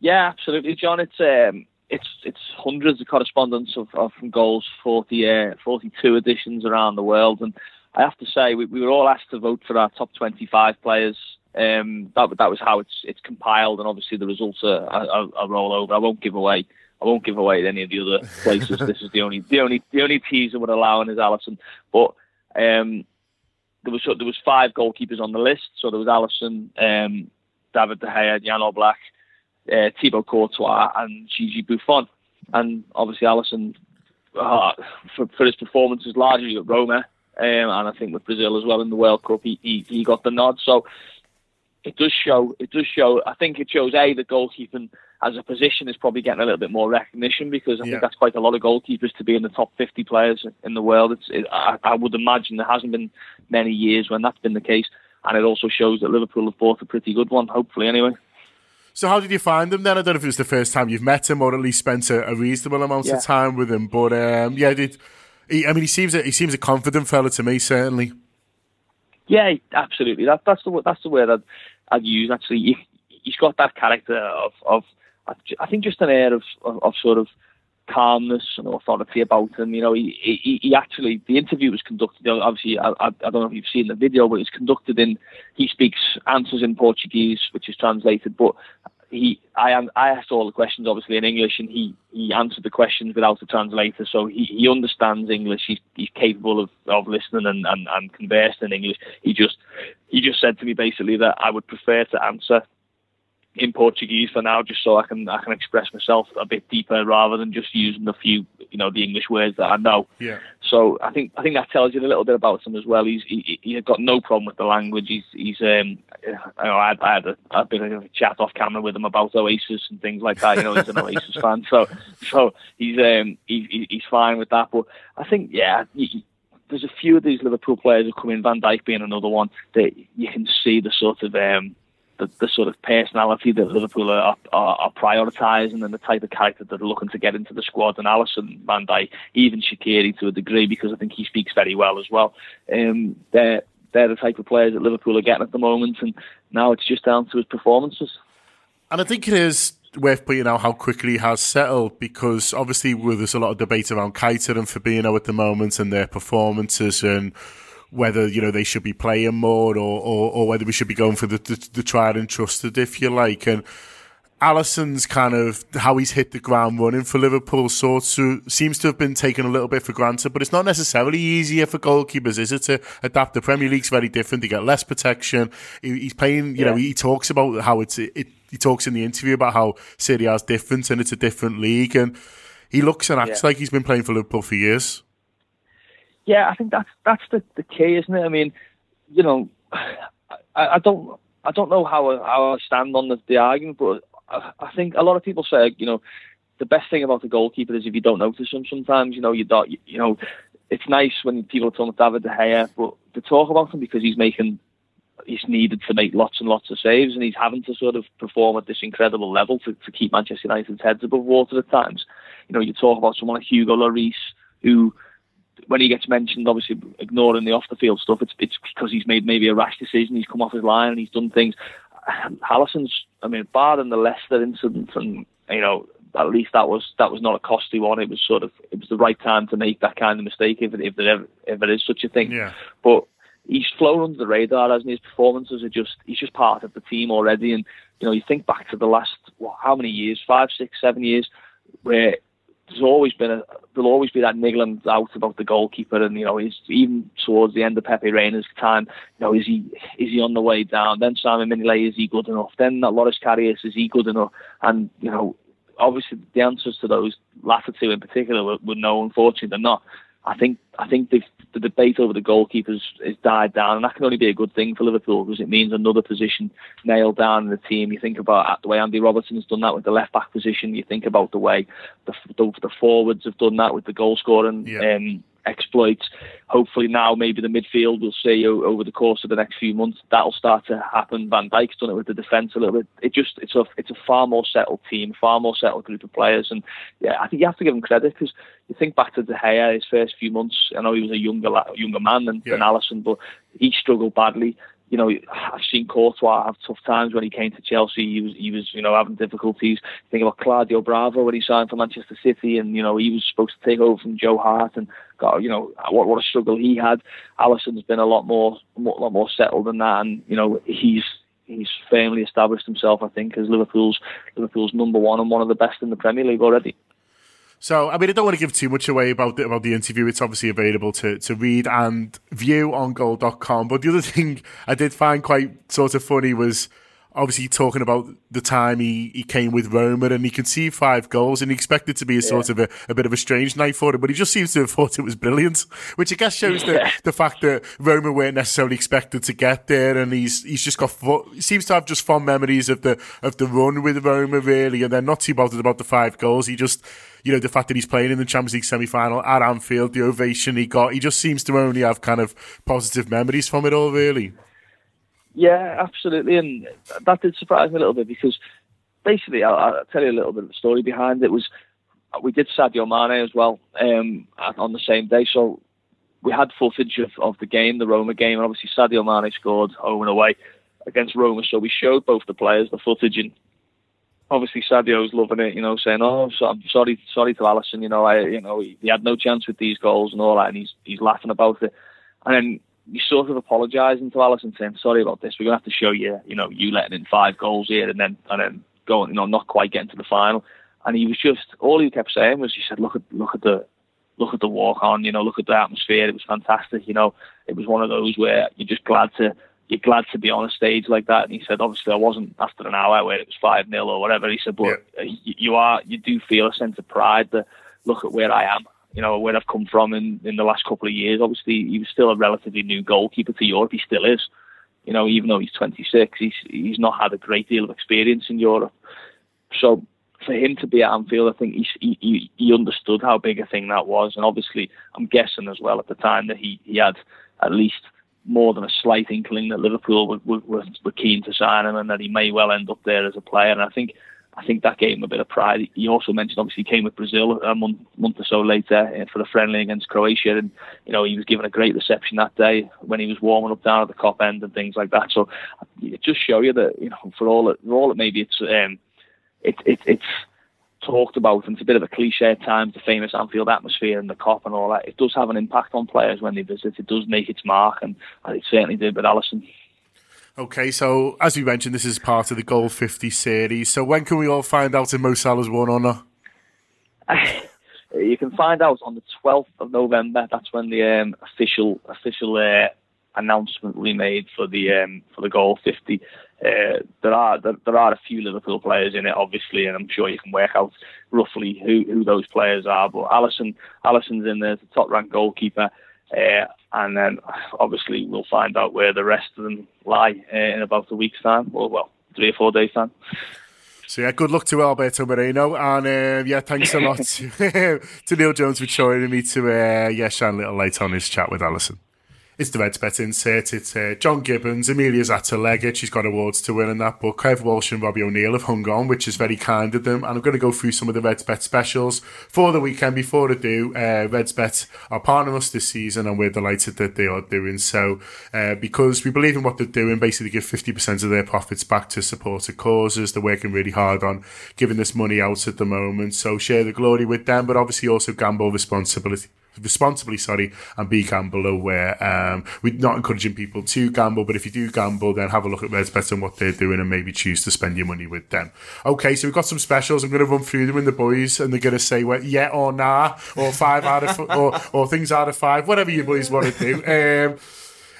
Yeah, absolutely, John. It's um, it's it's hundreds of correspondents of, of from goals, 40, uh, 42 editions around the world, and I have to say we, we were all asked to vote for our top twenty five players. Um, that that was how it's it's compiled, and obviously the results are, are, are roll over. I won't give away. I won't give away any of the other places. this is the only the only the only teaser would allow is Alisson. But um, there was there was five goalkeepers on the list. So there was Alisson, um, David De Gea, Jan Oblak, uh, Thibaut Courtois, and Gigi Buffon. And obviously Alisson, uh, for, for his performances largely at Roma, um, and I think with Brazil as well in the World Cup, he, he, he got the nod. So it does show. It does show. I think it shows a the goalkeeping as a position is probably getting a little bit more recognition because I Yeah. think that's quite a lot of goalkeepers to be in the top 50 players in the world. It's, it, I, I would imagine there hasn't been many years when that's been the case, and it also shows that Liverpool have bought a pretty good one. Hopefully, anyway. So how did you find him then? I don't know if it was the first time you've met him or at least spent a, a reasonable amount Yeah. of time with him. But um, yeah, did he, I mean he seems a, he seems a confident fella to me certainly. Yeah, absolutely. That, that's the that's the word I'd, I'd use. Actually, he, he's got that character of of I think just an air of of, of sort of calmness and authority about him. You know, he he, he actually the interview was conducted. Obviously, I, I, I don't know if you've seen the video, but it's conducted in. He speaks answers in Portuguese, which is translated, but. He, I, I asked all the questions obviously in English, and he, he answered the questions without a translator. So he, he understands English. He's, he's capable of, of listening and, and, and conversing in English. He just he just said to me basically that I would prefer to answer in Portuguese for now, just so I can I can express myself a bit deeper rather than just using the few you know the English words that I know. Yeah. So I think I think that tells you a little bit about him as well. He's he, he- he's got no problem with the language. He's he's um you know, I had I had a, a bit of a chat off camera with him about Oasis and things like that. You know, he's an Oasis fan, so so he's um he, he- he's fine with that. But I think yeah. He, there's a few of these Liverpool players who come in, Van Dijk being another one, that you can see the sort of um, the, the sort of personality that Liverpool are, are, are prioritising and the type of character that they're looking to get into the squad. And Alisson, Van Dijk, even Shaqiri to a degree, because I think he speaks very well as well. Um, they're they're the type of players that Liverpool are getting at the moment, and now it's just down to his performances. And I think it is worth pointing out how quickly he has settled because obviously well, there's a lot of debate around Keita and Fabinho at the moment and their performances and whether you know they should be playing more or, or, or whether we should be going for the, the, the tried and trusted, if you like. And Alisson's kind of how he's hit the ground running for Liverpool sort of seems to have been taken a little bit for granted, but it's not necessarily easier for goalkeepers, is it, to adapt? The Premier League's very different. They get less protection. He- He's playing, you know, he talks about how it's, it, he talks in the interview about how Serie A is different and it's a different league. And he looks and acts Yeah. like he's been playing for Liverpool for years. Yeah, I think that's that's the, the key, isn't it? I mean, you know, I, I don't I don't know how I, how I stand on the, the argument, but I, I think a lot of people say, you know, the best thing about the goalkeeper is if you don't notice him. Sometimes, you know, you don't, you, you know, it's nice when people talk about David De Gea, but to talk about him because he's making he's needed to make lots and lots of saves, and he's having to sort of perform at this incredible level to, to keep Manchester United's heads above water at times. You know, you talk about someone like Hugo Lloris, who, when he gets mentioned, obviously ignoring the off the field stuff, it's it's because he's made maybe a rash decision, he's come off his line, and he's done things. Alisson's, I mean, barring the Leicester incident, and you know, at least that was that was not a costly one. It was sort of it was the right time to make that kind of mistake if it, if there ever, if there is such a thing. Yeah. But he's flown under the radar, hasn't he? His performances are just he's just part of the team already. And you know, you think back to the last what, how many years? Five, six, seven years, where there's always been a there'll always be that niggling doubt about the goalkeeper, and you know, he's even towards the end of Pepe Reina's time. You know, is he is he on the way down? Then Simon Mignolet, is he good enough? Then that Loris Karius, is he good enough? And you know, obviously the answers to those latter two in particular were, were no. Unfortunately, they're not. I think I think the the debate over the goalkeepers has died down, and that can only be a good thing for Liverpool because it means another position nailed down in the team. You think about the way Andy Robertson's done that with the left back position. You think about the way the the, the forwards have done that with the goal scoring Yeah. um, exploits. hopefully now maybe the midfield we'll see over the course of the next few months that'll start to happen. Van Dijk's done it with the defence a little bit. It just it's a it's a far more settled team, far more settled group of players, and yeah, I think you have to give him credit because you think back to De Gea his first few months. I know he was a younger younger man than, yeah. than Alisson, but he struggled badly you know, I've seen Courtois have tough times when he came to Chelsea. He was, he was, you know, having difficulties. Think about Claudio Bravo when he signed for Manchester City, and you know, he was supposed to take over from Joe Hart, and got, you know, what what a struggle he had. Alisson's been a lot more, a lot more settled than that, and you know, he's he's firmly established himself, I think, as Liverpool's Liverpool's number one and one of the best in the Premier League already. So, I mean, I don't want to give too much away about the, about the interview. It's obviously available to, to read and view on goal.com. But the other thing I did find quite sort of funny was obviously talking about the time he, he came with Roma and he conceded five goals and he expected to be a sort of a, a, bit of a strange night for him, but he just seems to have thought it was brilliant, which I guess shows yeah. the, the fact that Roma weren't necessarily expected to get there and he's he's just got he seems to have just fond memories of the of the run with Roma really and they're not too bothered about the five goals. He just you know, the fact that he's playing in the Champions League semi final at Anfield, the ovation he got, he just seems to only have kind of positive memories from it all, really. Yeah, absolutely, and that did surprise me a little bit because basically, I'll, I'll tell you a little bit of the story behind it. Was we did Sadio Mane as well um, on the same day, so we had footage of, of the game, the Roma game, and obviously Sadio Mane scored home and away against Roma, so we showed both the players the footage, and obviously Sadio's loving it, you know, saying, "Oh, so I'm sorry, sorry to Alisson, you know, I, you know, he, he had no chance with these goals and all that," and he's he's laughing about it, and then you sort of apologising to Alisson saying, sorry about this, we're going to have to show you, you know, you letting in five goals here and then, and then going, you know, not quite getting to the final. And he was just, all he kept saying was, he said, look at, look at the, look at the walk on, you know, look at the atmosphere. It was fantastic. You know, it was one of those where you're just glad to, you're glad to be on a stage like that. And he said, obviously I wasn't after an hour where it was 5 0 or whatever. He said, but yeah. you, you are, you do feel a sense of pride that look at where I am you know, where I've come from in, in the last couple of years. Obviously, he was still a relatively new goalkeeper to Europe. He still is. You know, even though he's 26, he's he's not had a great deal of experience in Europe. So for him to be at Anfield, I think he, he he understood how big a thing that was, and obviously, I'm guessing as well at the time that he he had at least more than a slight inkling that Liverpool were, were, were keen to sign him and that he may well end up there as a player. And I think I think that gave him a bit of pride. He also mentioned obviously he came with Brazil a month month or so later uh, for the friendly against Croatia, and you know he was given a great reception that day when he was warming up down at the Kop end and things like that. So it just show you that you know for all it, for all it maybe it's um, it, it it's talked about and it's a bit of a cliche at times the famous Anfield atmosphere and the Kop and all that. It does have an impact on players when they visit. It does make its mark, and, and it certainly did with Alisson. Okay, so as we mentioned, this is part of the Goal 50 series. So when can we all find out if Mo Salah's won or not? you can find out on the 12th of November. That's when the um, official official uh, announcement will be made for the um, for the Goal 50. Uh, there are there, there, are a few Liverpool players in it, obviously, and I'm sure you can work out roughly who, who those players are. But Alisson Alisson's in there, the top ranked goalkeeper. Uh, and then obviously we'll find out where the rest of them lie uh, in about a week's time, or well, three or four days' time. So yeah, good luck to Alberto Moreno, and uh, yeah, thanks a lot to, to Neil Jones for joining me to uh, yeah shine a little light on his chat with Alisson. It's the Redsbet insert. It's uh, John Gibbons, Emilia Zatter-Leggett. She's got awards to win in that book. Kev Walsh and Robbie O'Neill have hung on, which is very kind of them. And I'm going to go through some of the Redsbet specials for the weekend. Before I do, uh, Redsbet are partnering us this season, and we're delighted that they are doing so uh, because we believe in what they're doing. Basically, give 50% of their profits back to supported causes. They're working really hard on giving this money out at the moment. So share the glory with them, but obviously also gamble responsibility responsibly, sorry, and be gamble aware. Um, we're not encouraging people to gamble, but if you do gamble, then have a look at Redsbet and what they're doing and maybe choose to spend your money with them. Okay, so we've got some specials. I'm going to run through them in the boys and they're going to say, well, yeah or nah, or five out of, or, or things out of five, whatever you boys want to do. Um,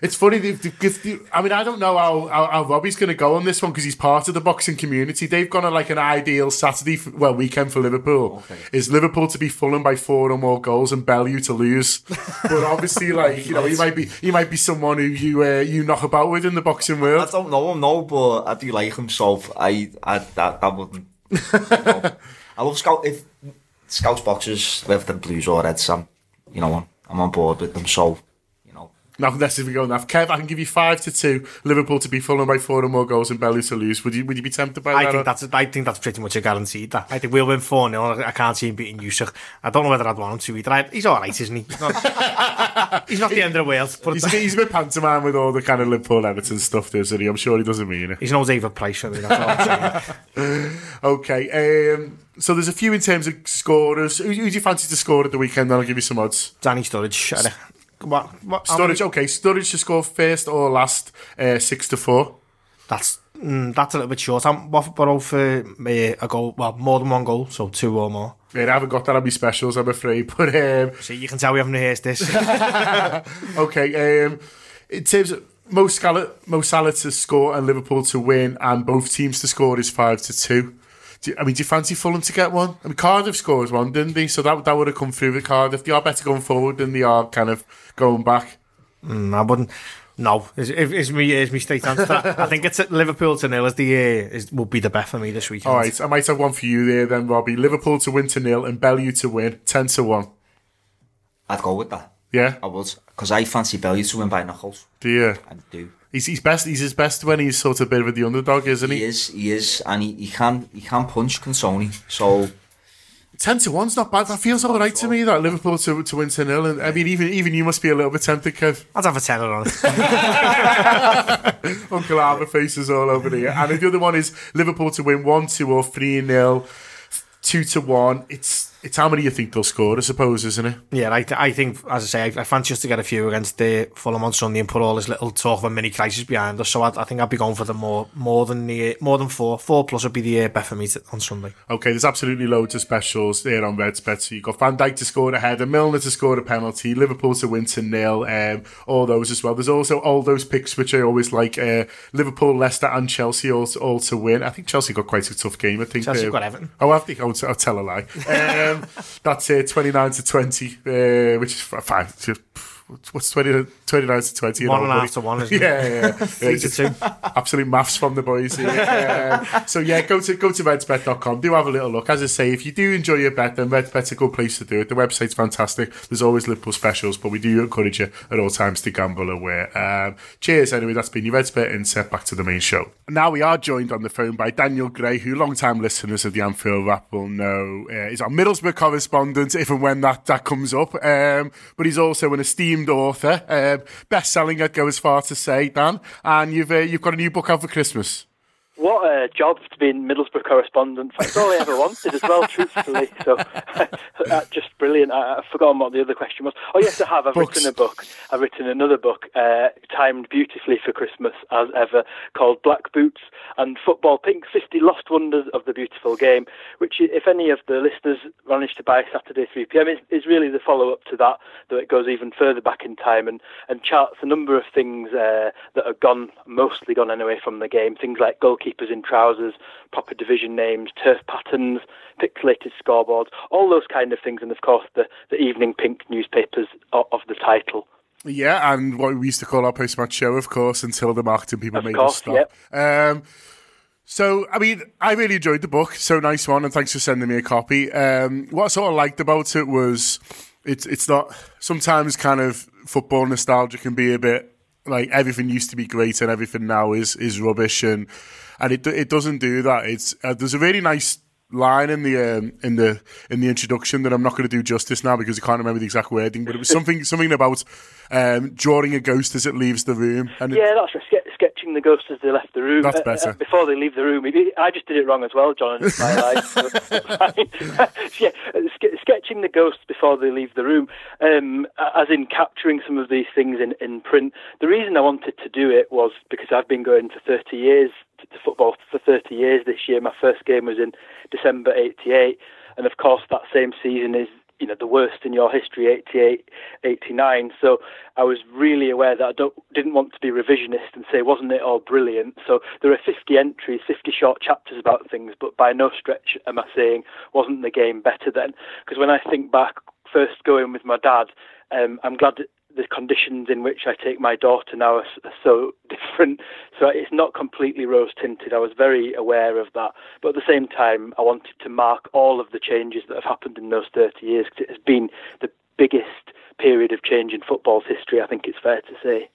it's funny because I mean I don't know how, how, how Robbie's going to go on this one because he's part of the boxing community. They've gone on like an ideal Saturday, for, well weekend for Liverpool okay. is Liverpool to be Fulham by four or more goals and Bellew to lose. but obviously, like you know, he might be he might be someone who you uh, you knock about with in the boxing world. I don't know him, no, but I do like him. So I I that, that wouldn't. I love scout if scouts boxers live the blues or reds. I'm you know I'm on board with them. So Not unless if we go enough. Kev, I can give you five to two. Liverpool to be Fulham by four or more goals and Bellew to lose. Would you would you be tempted by I that? think that's I think that's pretty much a guaranteed. That I think we'll win four 0 I can't see him beating Usyk. I don't know whether I'd want him to either. I, he's all right, isn't he? He's not, he's not the end of the world. But He's a, bit, he's a bit pantomime with all the kind of Liverpool Everton stuff, isn't he? I'm sure he doesn't mean it. he's no David Price. I mean, that's all I'm. Okay, um, so there's a few in terms of scorers. Who, who do you fancy to score at the weekend? Then I'll give you some odds. Danny Sturridge. What, what, Sturridge, okay, Sturridge to score first or last, uh, six to four. That's mm, that's a little bit short. I'm about for me a goal? Well, more than one goal, so two or more. Yeah, I haven't got that on my specials, I'm afraid. But um, See, you can tell we haven't rehearsed this. okay, um, in terms of Mo Salah, Mo Salah to score and Liverpool to win, and both teams to score is five to two. Do you, I mean, do you fancy Fulham to get one? I mean, Cardiff scores one, didn't they? So that that would have come through with Cardiff. They are better going forward than they are kind of going back. Mm, I wouldn't. No, is, is, is me is me straight answer. I think it's at Liverpool to nil as the year is will be the bet for me this weekend. All right, I might have one for you there then, Robbie. Liverpool to win to nil and Bellew to win, ten to one. I'd go with that. Yeah, I would. Because I fancy Bellew to win by knuckles. do you? I do. He's, he's best. He's his best when he's sort of a bit of the underdog, isn't He he? is, he is, and he, he can he can punch Consoni. So Ten to one's not bad. That feels all right to me. That Liverpool to to win to nil, and I mean, even even you must be a little bit tempted, Kev. I'd have a tenner on it. Uncle Arbor faces all over here. And the other one is Liverpool to win one, two, or three nil, two to one. It's it's how many you think they'll score, I suppose, isn't it? yeah, I, th- I think as I say, I, I fancy us to get a few against the Fulham on Sunday and put all this little talk of a mini crisis behind us. So I, I think I'd be going for the more more than the more than four. Four plus would be the uh, bet for me on Sunday. Okay, there's absolutely loads of specials there on Redsbet. So you've got Van Dijk to score a header, Milner to score a penalty, Liverpool to win to nil, um, all those as well. There's also all those picks which I always like uh, Liverpool, Leicester, and Chelsea all, all to win. I think Chelsea got quite a tough game. I think Chelsea uh, got Everton. Oh, have they? I'll, I'll tell a lie. Um, that's uh, 29 to 20, uh, which is fine. What's 20, 29 to 20? One and a half to one, isn't it? yeah, yeah, yeah. Three to two. Absolute maths from the boys here. So yeah, go to go to redsbet.com. Do have a little look. As I say, if you do enjoy your bet, then Redsbet's a good place to do it. The website's fantastic. There's always Liverpool specials, but we do encourage you at all times to gamble aware. Um, cheers. Anyway, that's been your Redsbet inset. Back to the main show. Now we are joined on the phone by Daniel Gray, who long-time listeners of the Anfield Wrap will know uh, is our Middlesbrough correspondent, if and when that that comes up. Um, but he's also an esteemed author, um, best-selling. I'd go as far to say, Dan. And you've uh, you've got a new book out for Christmas. What a job to be Middlesbrough correspondent. That's all I ever wanted as well, truthfully. So, just brilliant. I, I've forgotten what the other question was. Oh, yes, I have. I've Books. written a book. I've written another book, uh, timed beautifully for Christmas as ever, called Black Boots and Football Pink 50 Lost Wonders of the Beautiful Game, which, if any of the listeners manage to buy Saturday 3 pm, is, is really the follow up to that, though it goes even further back in time and, and charts a number of things uh, that are gone, mostly gone anyway from the game. Things like goalkeepers in trousers, proper division names, turf patterns, pixelated scoreboards, all those kind of things, and of course the, the evening pink newspapers of, of the title. Yeah, and what we used to call our post-match show, of course, until the marketing people Of made course, us stop. Um, so, I mean, I really enjoyed the book. So nice one, and thanks for sending me a copy. Um, what I sort of liked about it was it's it's not sometimes kind of football nostalgia can be a bit like everything used to be great and everything now is is rubbish, and and it it doesn't do that. It's uh, there's a really nice line in the um, in the in the introduction that I'm not going to do justice now because I can't remember the exact wording, but it was something something about um, drawing a ghost as it leaves the room. And it- Yeah, that's right. Ske- sketching the ghosts as they left the room. That's Uh, better. uh, before they leave the room. It- I just did it wrong as well, John, in my life. so it's fine. yeah, uh, ske- sketching the ghosts before they leave the room, um, as in capturing some of these things in, in print. The reason I wanted to do it was because I've been going for 30 years to, football for 30 years this year. My first game was in December 88. And of course, that same season is you know the worst in your history 88 89 so i was really aware that i don't, didn't want to be revisionist and say wasn't it all brilliant so there are 50 entries 50 short chapters about things but by no stretch am i saying wasn't the game better then because when i think back first going with my dad um, i'm glad the conditions in which I take my daughter now are, are so different. So it's not completely rose tinted. I was very aware of that. But at the same time, I wanted to mark all of the changes that have happened in those 30 years because it has been the biggest period of change in football's history. I think it's fair to say.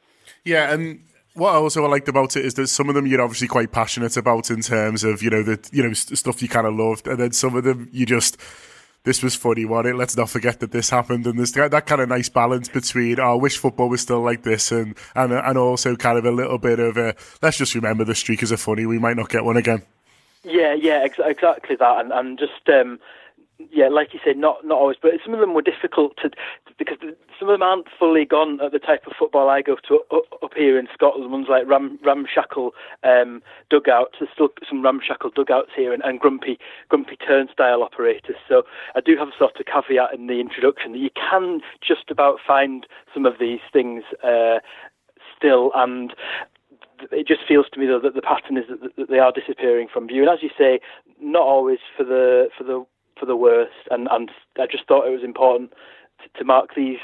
Yeah, and what I also liked about it is that some of them you're obviously quite passionate about in terms of you know the you know stuff you kind of loved, and then some of them you just this was funny, wasn't it? Let's not forget that this happened, and there's that kind of nice balance between oh, I wish football was still like this, and and and also kind of a little bit of a let's just remember the streakers are funny. We might not get one again. Yeah, yeah, ex- exactly that, and and just um, yeah, like you said, not not always, but some of them were difficult to because some of them aren't fully gone at the type of football I go to up, here in Scotland. Ones like ram, ramshackle um, dugouts. There's still some ramshackle dugouts here, and, and grumpy grumpy turnstile operators. So I do have a sort of caveat in the introduction that you can just about find some of these things uh, still, and it just feels to me though that the pattern is that they are disappearing from view. And as you say, not always for the for the for the worst. And, and I just thought it was important to, to mark these,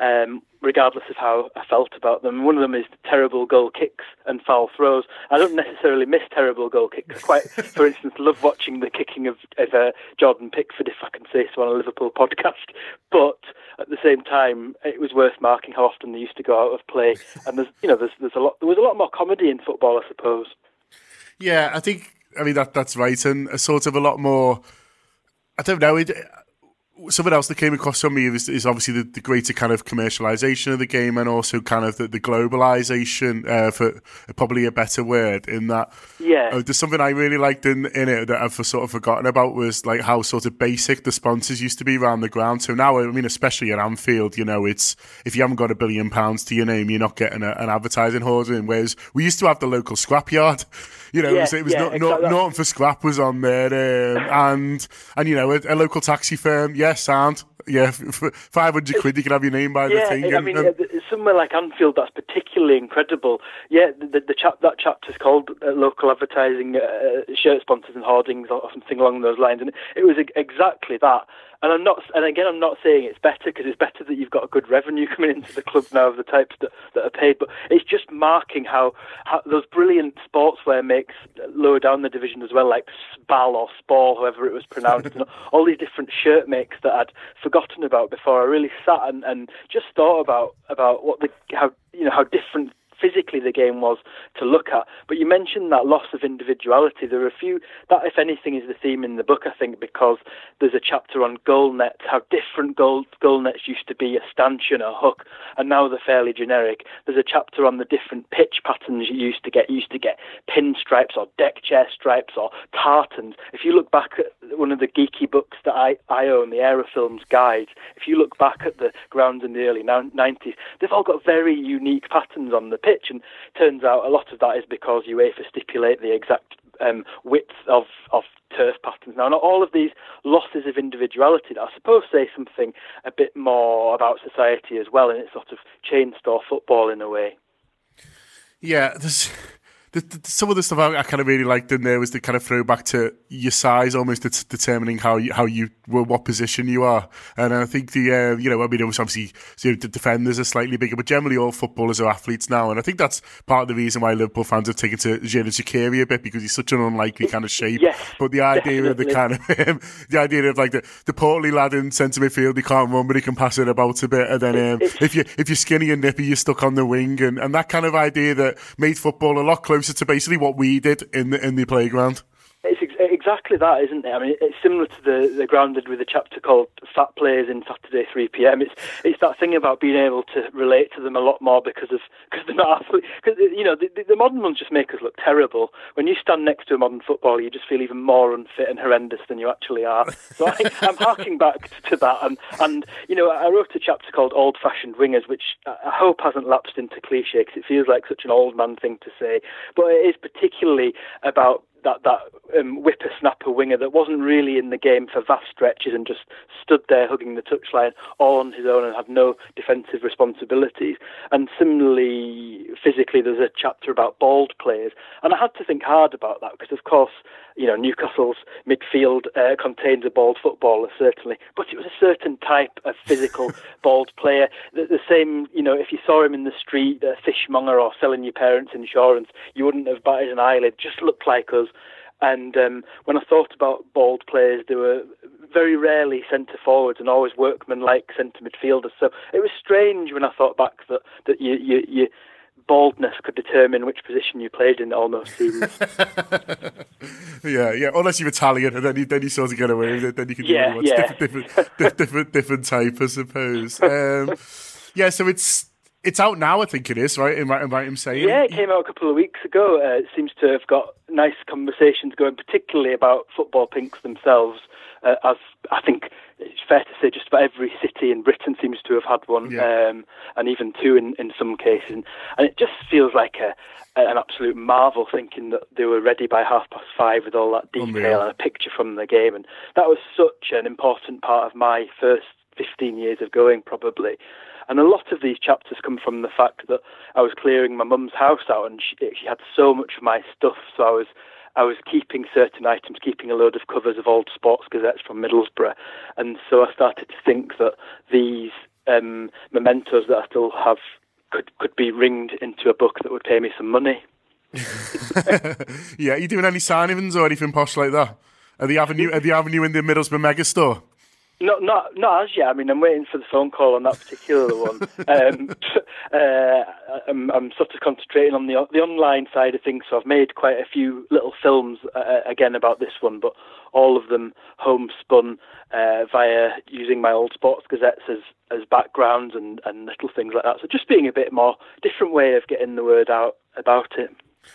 um, regardless of how I felt about them. One of them is terrible goal kicks and foul throws. I don't necessarily miss terrible goal kicks. Quite, for instance, love watching the kicking of, of uh, Jordan Pickford, if I can say so, on a Liverpool podcast. But at the same time, it was worth marking how often they used to go out of play. And there's, you know, there's, there's a lot. There was a lot more comedy in football, I suppose. Yeah, I think. I mean that that's right, and a sort of a lot more I don't know. It, something else that came across on me is, is obviously the, the, greater kind of commercialization of the game and also kind of the, the globalization, uh, for probably a better word, in that. Yeah. Uh, there's something I really liked in, in it that I've sort of forgotten about was like how sort of basic the sponsors used to be around the ground. So now, I mean, especially at Anfield, you know, it's if you haven't got a billion pounds to your name, you're not getting a, an advertising hoarding. Whereas we used to have the local scrapyard. You know, yeah, it was, it was yeah, not, exactly. not, for scrap was on there, um, and and you know a, a local taxi firm. Yeah, sound. Yeah, for 500 quid, you can have your name by yeah, the thing. I mean, and, somewhere like Anfield, that's particularly incredible. Yeah, the, the chap, that chapter's called uh, Local Advertising, uh, Shirt Sponsors and Hoardings, or something along those lines. And it was exactly that. And I'm not, and again, I'm not saying it's better because it's better that you've got a good revenue coming into the club now of the types that, that are paid. But it's just marking how, how those brilliant sportswear makes lower down the division as well, like Spal or Spor, however it was pronounced, and all these different shirt makes that I'd forgotten about before. I really sat and, and just thought about about what the how you know how different physically the game was to look at. But you mentioned that loss of individuality. There are a few that, if anything, is the theme in the book. I think because there's a chapter on goal nets, how different goal goal nets used to be, a stanchion, a hook, and now they're fairly generic. There's a chapter on the different pitch patterns you used to get. You used to get pinstripes or deck chair stripes or tartans. If you look back at one of the geeky books that I, I own, the Aerofilms Guide, if you look back at the grounds in the early 90s, they've all got very unique patterns on the pitch. And turns out a lot of that is because UEFA stipulate the exact um, width of, of turf patterns. Now, not all of these losses of individuality that I suppose say something a bit more about society as well, and it's sort of chain store football in a way. Yeah, the, the, some of the stuff I, I, kind of really liked in there was the kind of throwback to your size, almost det- determining how you, how you what position you are. And I think the uh, you know I mean it was obviously you know, the defenders are slightly bigger, but generally all footballers are athletes now. And I think that's part of the reason why Liverpool fans have taken to Xherdan Shaqiri a bit because he's such an unlikely kind of shape. Yes, but the idea definitely. of the kind of um, the idea of like the, the portly lad in centre midfield, he can't run but he can pass it about a bit. And then um, if you if you're skinny and nippy, you're stuck on the wing, and, and that kind of idea that made football a lot closer to basically what we did in the in the playground. It's exactly that, isn't it? I mean, it's similar to the, the grounded with a chapter called "Fat Players" in Saturday 3 p.m. It's it's that thing about being able to relate to them a lot more because of because they're not athletes. Because you know the, the modern ones just make us look terrible. When you stand next to a modern footballer, you just feel even more unfit and horrendous than you actually are. So I, I'm harking back to that, and and you know I wrote a chapter called "Old-Fashioned Wingers," which I hope hasn't lapsed into cliche because it feels like such an old man thing to say, but it is particularly about that that um, whippersnapper winger that wasn't really in the game for vast stretches and just stood there hugging the touchline all on his own and had no defensive responsibilities. And similarly, physically, there's a chapter about bald players, and I had to think hard about that because, of course, you know Newcastle's midfield uh, contains a bald footballer certainly, but it was a certain type of physical bald player. The, the same, you know, if you saw him in the street, a fishmonger or selling your parents' insurance, you wouldn't have batted an eyelid. Just looked like us. And um, when I thought about bald players, they were very rarely centre forwards and always workman-like centre midfielders. So it was strange when I thought back that that you you. you baldness could determine which position you played in almost seems. yeah, yeah. Unless you're Italian, and then you then you sort of get away with it. Then you can do Yeah, what yeah. Different, different, different, different type, I suppose. Um, yeah, so it's it's out now. I think it is right. Am I, am I am saying? Yeah, it came out a couple of weeks ago. Uh, it seems to have got nice conversations going, particularly about football pinks themselves. Uh, as I think it's fair to say, just about every city in Britain seems to have had one, Yeah. um, and even two in, in some cases. And, and it just feels like a, an absolute marvel, thinking that they were ready by half past five with all that detail Unreal. and a picture from the game. And that was such an important part of my first 15 years of going, probably. And a lot of these chapters come from the fact that I was clearing my mum's house out, and she, she had so much of my stuff. So I was, I was keeping certain items, keeping a load of covers of old sports gazettes from Middlesbrough, and so I started to think that these um, mementos that I still have could could be ringed into a book that would pay me some money. yeah. Are you doing any signings or anything posh like that? At the avenue, at the avenue in the Middlesbrough megastore. Not, not, not as yet. I mean, I'm waiting for the phone call on that particular one. Um, uh, I'm, I'm sort of concentrating on the the online side of things. So I've made quite a few little films uh, again about this one, but all of them homespun uh, via using my old sports gazettes as as backgrounds and and little things like that. So just being a bit more different way of getting the word out about it.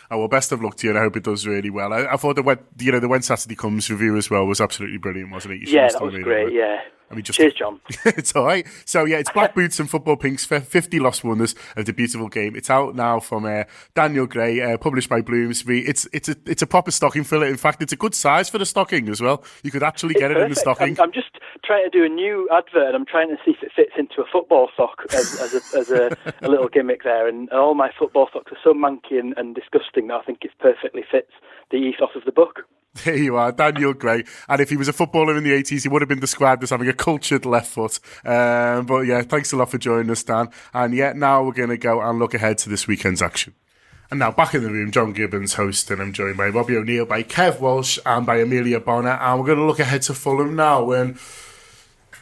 Oh well, best of luck to you, and I hope it does really well. I, I thought the when you know the when Saturday comes review as well was absolutely brilliant, wasn't it? Yeah, that was great. Yeah. I mean, just Cheers, John. it's all right. So yeah, it's Black Boots and Football Pinks, f- 50 Lost Wonders of the Beautiful Game. It's out now from uh, Daniel Gray, uh, published by Bloomsbury. It's it's a it's a proper stocking filler. In fact, it's a good size for the stocking as well. You could actually get it in the stocking. I'm, I'm just trying to do a new advert, and I'm trying to see if it fits into a football sock as, as, a, as a, a little gimmick there. And all my football socks are so manky and, and disgusting that I think it perfectly fits the ethos of the book. There you are, Daniel Gray. And if he was a footballer in the 80s, he would have been described as having a cultured left foot. Um, but yeah, thanks a lot for joining us, Dan. And yeah, now we're going to go and look ahead to this weekend's action. And now back in the room, John Gibbons hosting. I'm joined by Robbie O'Neill, by Kev Walsh, and by Emilia Bona. And we're going to look ahead to Fulham now. And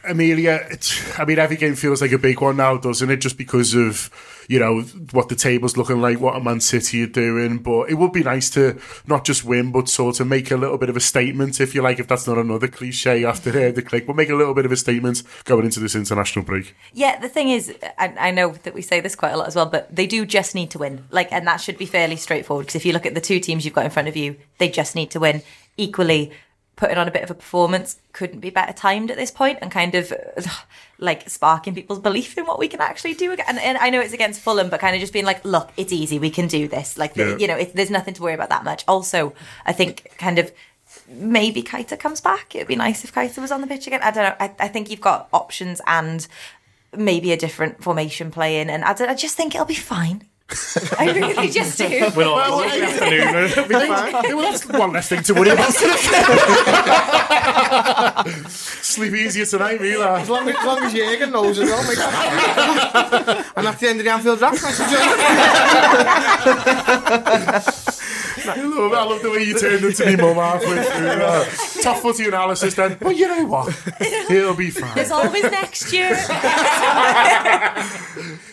Emilia, it's, I mean, every game feels like a big one now, doesn't it? Just because of, you know, what the table's looking like, what a Man City are doing. But it would be nice to not just win, but sort of make a little bit of a statement, if you like, if that's not another cliche after the, click, but make a little bit of a statement going into this international break. Yeah, the thing is, I, I know that we say this quite a lot as well, but they do just need to win. Like, and that should be fairly straightforward because if you look at the two teams you've got in front of you, they just need to win. Equally, putting on a bit of a performance couldn't be better timed at this point and kind of like sparking people's belief in what we can actually do again. And, and I know it's against Fulham, but kind of just being like, look, it's easy, we can do this. Like, the- Yeah. you know, it, there's nothing to worry about that much. Also, I think kind of maybe Keita comes back. It'd be nice if Keita was on the pitch again. I don't know. I, I think you've got options and maybe a different formation playing, and I, don't, I just think it'll be fine. I really just do. We're all good afternoon. well, that's one less thing to worry about. Sleep easier tonight, me, lad. As long as, as long as Jürgen knows as well, mate. and at the end of the Anfield draft, I I love, I love the way you turned into me mum halfway through. Uh, tough footy analysis then. But you know what? It'll be fine. There's always next year.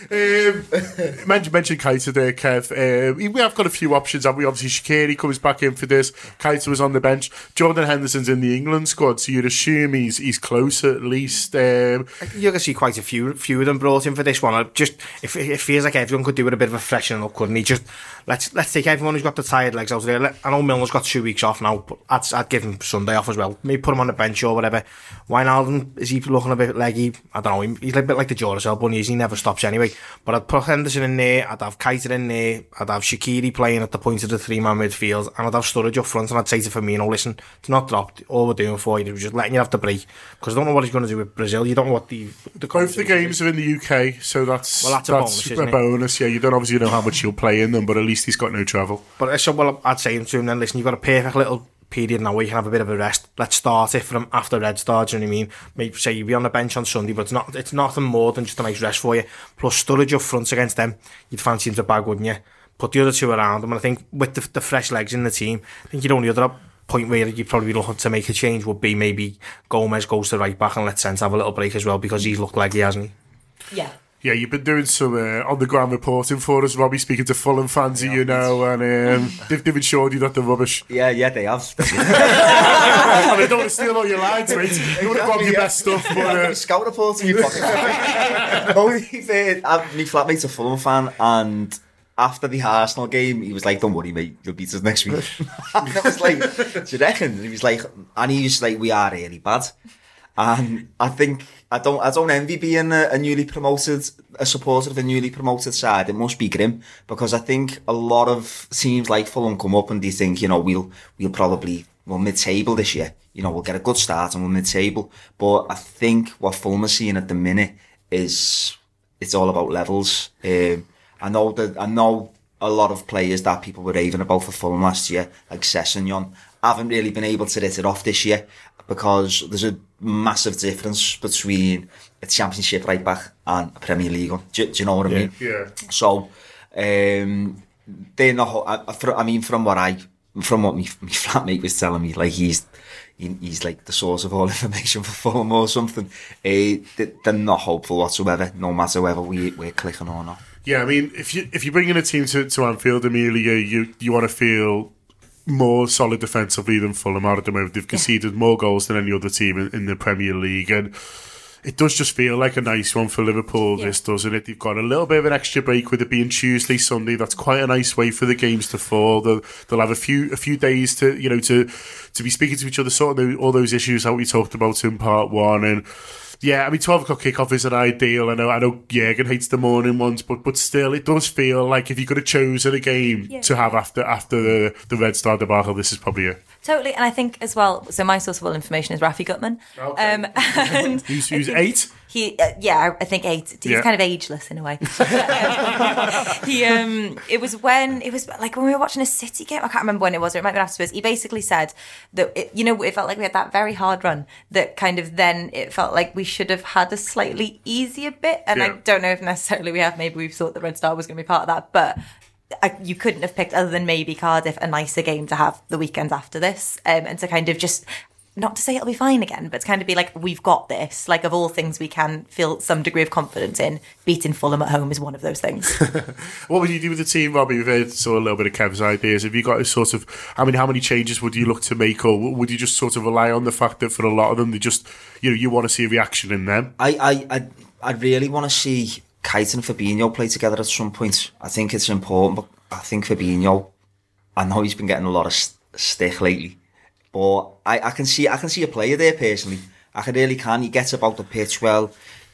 Um, mentioned, mentioned there, Kev. Um, we have got a few options, have we? Obviously, Shaqiri comes back in for this. Keita was on the bench. Jordan Henderson's in the England squad, so you'd assume he's he's close at least. Um, You're going to see quite a few few of them brought in for this one. Just if it feels like everyone could do with a bit of a freshening up, couldn't he? Just let's let's take everyone who's got the tired legs out there. I know Milner's got two weeks off now, but I'd, I'd give him Sunday off as well. Maybe put him on the bench or whatever. Wijnaldum is he looking a bit leggy? I don't know. He's a bit like the Duracell bunny. He never stops anyway. But I'd put Henderson in there. I'd have Keita in there. I'd have Shaqiri playing at the point of the three man midfield, and I'd have Sturridge up front. And I'd say to Firmino, listen, it's not dropped. All we're doing for you is just letting you have the break because I don't know what he's going to do with Brazil. You don't know what the the both the games are in the UK, so that's Well, that's a bonus, it? bonus. Yeah, you don't obviously know how much you'll play in them, but at least he's got no travel. But I said, well, I'd say to him then, listen, you've got a perfect little period now where you can have a bit of a rest. Let's start it from after Red Star, do you know what I mean? Maybe say you'll be on the bench on Sunday, but it's not it's nothing more than just a nice rest for you. Plus Sturridge up front against them, you'd fancy him to bag, wouldn't you? Put the other two around them, and I think with the, the fresh legs in the team, I think your only other point where you'd probably looking to make a change would be maybe Gomez goes to right back and let Trent have a little break as well because he's looked like he hasn't he? Yeah. Yeah, you've been doing some uh, on the ground reporting for us, Robbie, speaking to Fulham fans, you know, and um, they've, they've assured you that they're rubbish. Yeah, yeah, they have. I mean, don't want to steal all your lines, mate. You want to grab your best stuff, but... Uh, scout report in your pocket. Only fair, uh, my flatmate's a Fulham fan, and after the Arsenal game, he was like, "Don't worry, mate, you'll beat us next week." and I was like, "Do you reckon?" And he was like, and he was like, "We are really bad." And I think I don't I don't envy being a, a newly promoted a supporter of a newly promoted side. It must be grim because I think a lot of teams like Fulham come up and they think you know we'll we'll probably we'll mid table this year. You know we'll get a good start and we'll mid table. But I think what Fulham are seeing at the minute is it's all about levels. Um, I know that I know a lot of players that people were raving about for Fulham last year, like Sessegnon, haven't really been able to hit it off this year because there's a massive difference between a championship right back and a Premier League one. Do, do you know what I mean? yeah. So, um, they're not, I, I mean, from what I, from what my, my flatmate was telling me, like he's, he, he's like the source of all information for Fulham or something. Uh, they're not hopeful whatsoever, no matter whether we, we're clicking or not. Yeah, I mean, if you if you bring in a team to, to Anfield, Emilia, you you want to feel more solid defensively than Fulham are at the moment. They've conceded yeah. more goals than any other team in, in, the Premier League, and it does just feel like a nice one for Liverpool. Yeah. This doesn't it? They've got a little bit of an extra break with it being Tuesday, Sunday. That's quite a nice way for the games to fall. They'll, they'll have a few a few days to you know to to be speaking to each other, sorting all those issues that we talked about in part one, and yeah, I mean, twelve o'clock kickoff is an ideal. I know, I know, Jurgen hates the morning ones, but but still, it does feel like if you could have chosen a game yeah. to have after after the the Red Star debacle, this is probably it. Totally, and I think as well. So my source of all information is Rafi Gutman. Okay. Um, and who's, who's eight? He, uh, yeah, I think eight. He's yeah. kind of ageless in a way. he, um, it was when it was like when we were watching a City game. I can't remember when it was. Or it might be afterwards. He basically said that it, you know it felt like we had that very hard run. That kind of then it felt like we should have had a slightly easier bit. And yeah. I don't know if necessarily we have. Maybe we've thought the Red Star was going to be part of that, but I, you couldn't have picked other than maybe Cardiff a nicer game to have the weekend after this, um, and to kind of just not to say it'll be fine again, but to kind of be like, we've got this. Like, of all things we can feel some degree of confidence in, beating Fulham at home is one of those things. what would you do with the team, Robbie? We've heard sort of a little bit of Kev's ideas. Have you got a sort of, I mean, how many changes would you look to make, or would you just sort of rely on the fact that for a lot of them, they just, you know, you want to see a reaction in them? I, I, I, I really want to see Keita and Fabinho play together at some point. I think it's important, but I think Fabinho, I know he's been getting a lot of st- stick lately but I, I can see I can see a player there personally. I can really can. He gets about the pitch well.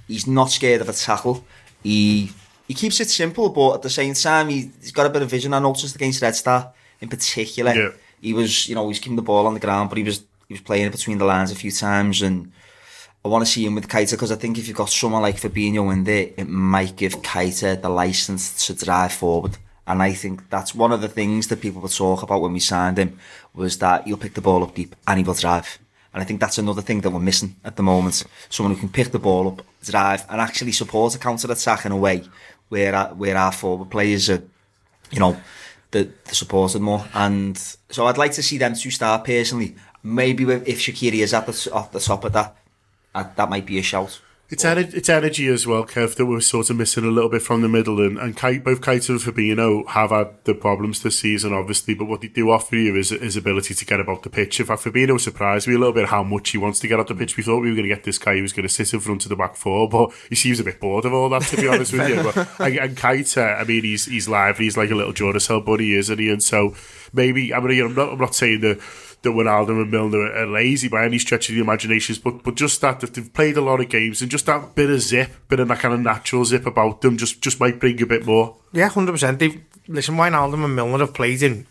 He's not scared of a tackle. He he keeps it simple, but at the same time, he, he's got a bit of vision. I noticed against Red Star in particular. Yeah. He was, you know, he's keeping the ball on the ground, but he was he was playing it between the lines a few times, and I want to see him with Keita because I think if you've got someone like Fabinho in there, it might give Keita the license to drive forward. And I think that's one of the things that people would talk about when we signed him was that he'll pick the ball up deep and he will drive. And I think that's another thing that we're missing at the moment. Someone who can pick the ball up, drive, and actually support a counter attack in a way where our, where our forward players are, you know, the, the supported more. And so I'd like to see them two start personally. Maybe if Shaqiri is at the, at the top of that, uh, that might be a shout. It's, it's energy as well, Kev, that we're sort of missing a little bit from the middle. And, and Keita, both Keita and Fabinho have had the problems this season, obviously, but what they do offer you is his ability to get about the pitch. In fact, Fabinho surprised me a little bit how much he wants to get out the pitch. We thought we were going to get this guy who was going to sit in front of the back four, but he seems a bit bored of all that, to be honest with you. But, and, and Keita, uh, I mean, he's he's lively. He's like a little Duracell buddy, isn't he? And so maybe, I mean, I'm not, I'm not saying that that Wijnaldum and Milner are lazy by any stretch of the imaginations, but but just that if they've played a lot of games and just that bit of zip, bit of that kind of natural zip about them, just just might bring a bit more. Yeah, hundred percent. They listen, Wijnaldum and Milner have played in.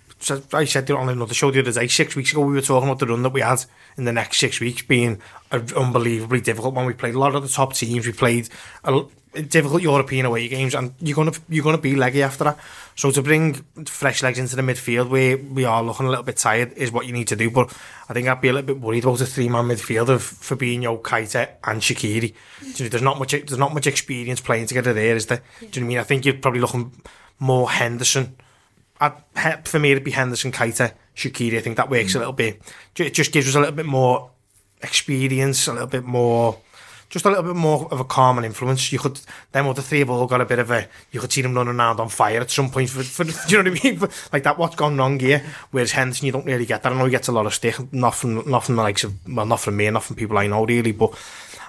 I said it on another show the other day. Six weeks ago, we were talking about the run that we had in the next six weeks being unbelievably difficult. When we played a lot of the top teams, we played a, difficult European away games, and you're gonna you're gonna be leggy after that. So to bring fresh legs into the midfield where we are looking a little bit tired is what you need to do. But I think I'd be a little bit worried about a three man midfield of Fabinho, Keita, and Shaqiri. You know, there's not much there's not much experience playing together there, is there? Yeah. Do you know what I mean? I think you're probably looking more Henderson I'd, for me, it'd be Henderson, Keita, Shaqiri. I think that works a little bit. It just gives us a little bit more experience, a little bit more just a little bit more of a calming influence. You could, them the three have all got a bit of a, you could see them running around on fire at some point for, for you know what I mean? like that, what's gone wrong here? Whereas Henderson, you don't really get that. I know he gets a lot of stick, not from, not from the likes of, well, not from me, not from people I know really, but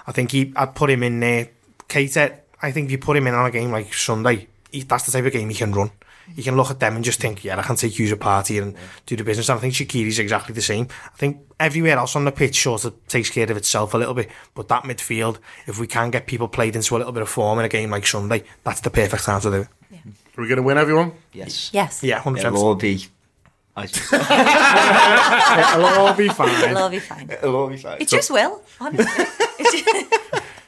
I think he, I'd put him in there. Keita, I think if you put him in on a game like Sunday, he, that's the type of game he can run you can look at them and just think, yeah, I can take you as a party and do the business. And I think Shaqiri's exactly the same. I think everywhere else on the pitch sort of takes care of itself a little bit. But that midfield, if we can get people played into a little bit of form in a game like Sunday, that's the perfect time to do it. Yeah. Are we going to win, everyone? Yes. Yes. Yeah, 100%. It'll all be... It'll all be fine. It'll all be fine. It'll all be fine. It just will, honestly.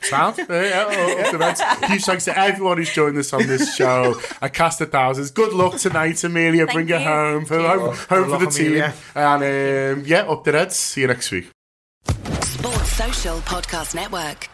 Sound? yeah, oh, Huge thanks to everyone who's joined us on this show. A cast of thousands. Good luck tonight, Emilia. Thank Bring you. it home for home, home for the team. Emilia. And um, yeah, up the Reds. See you next week. Sports Social Podcast Network.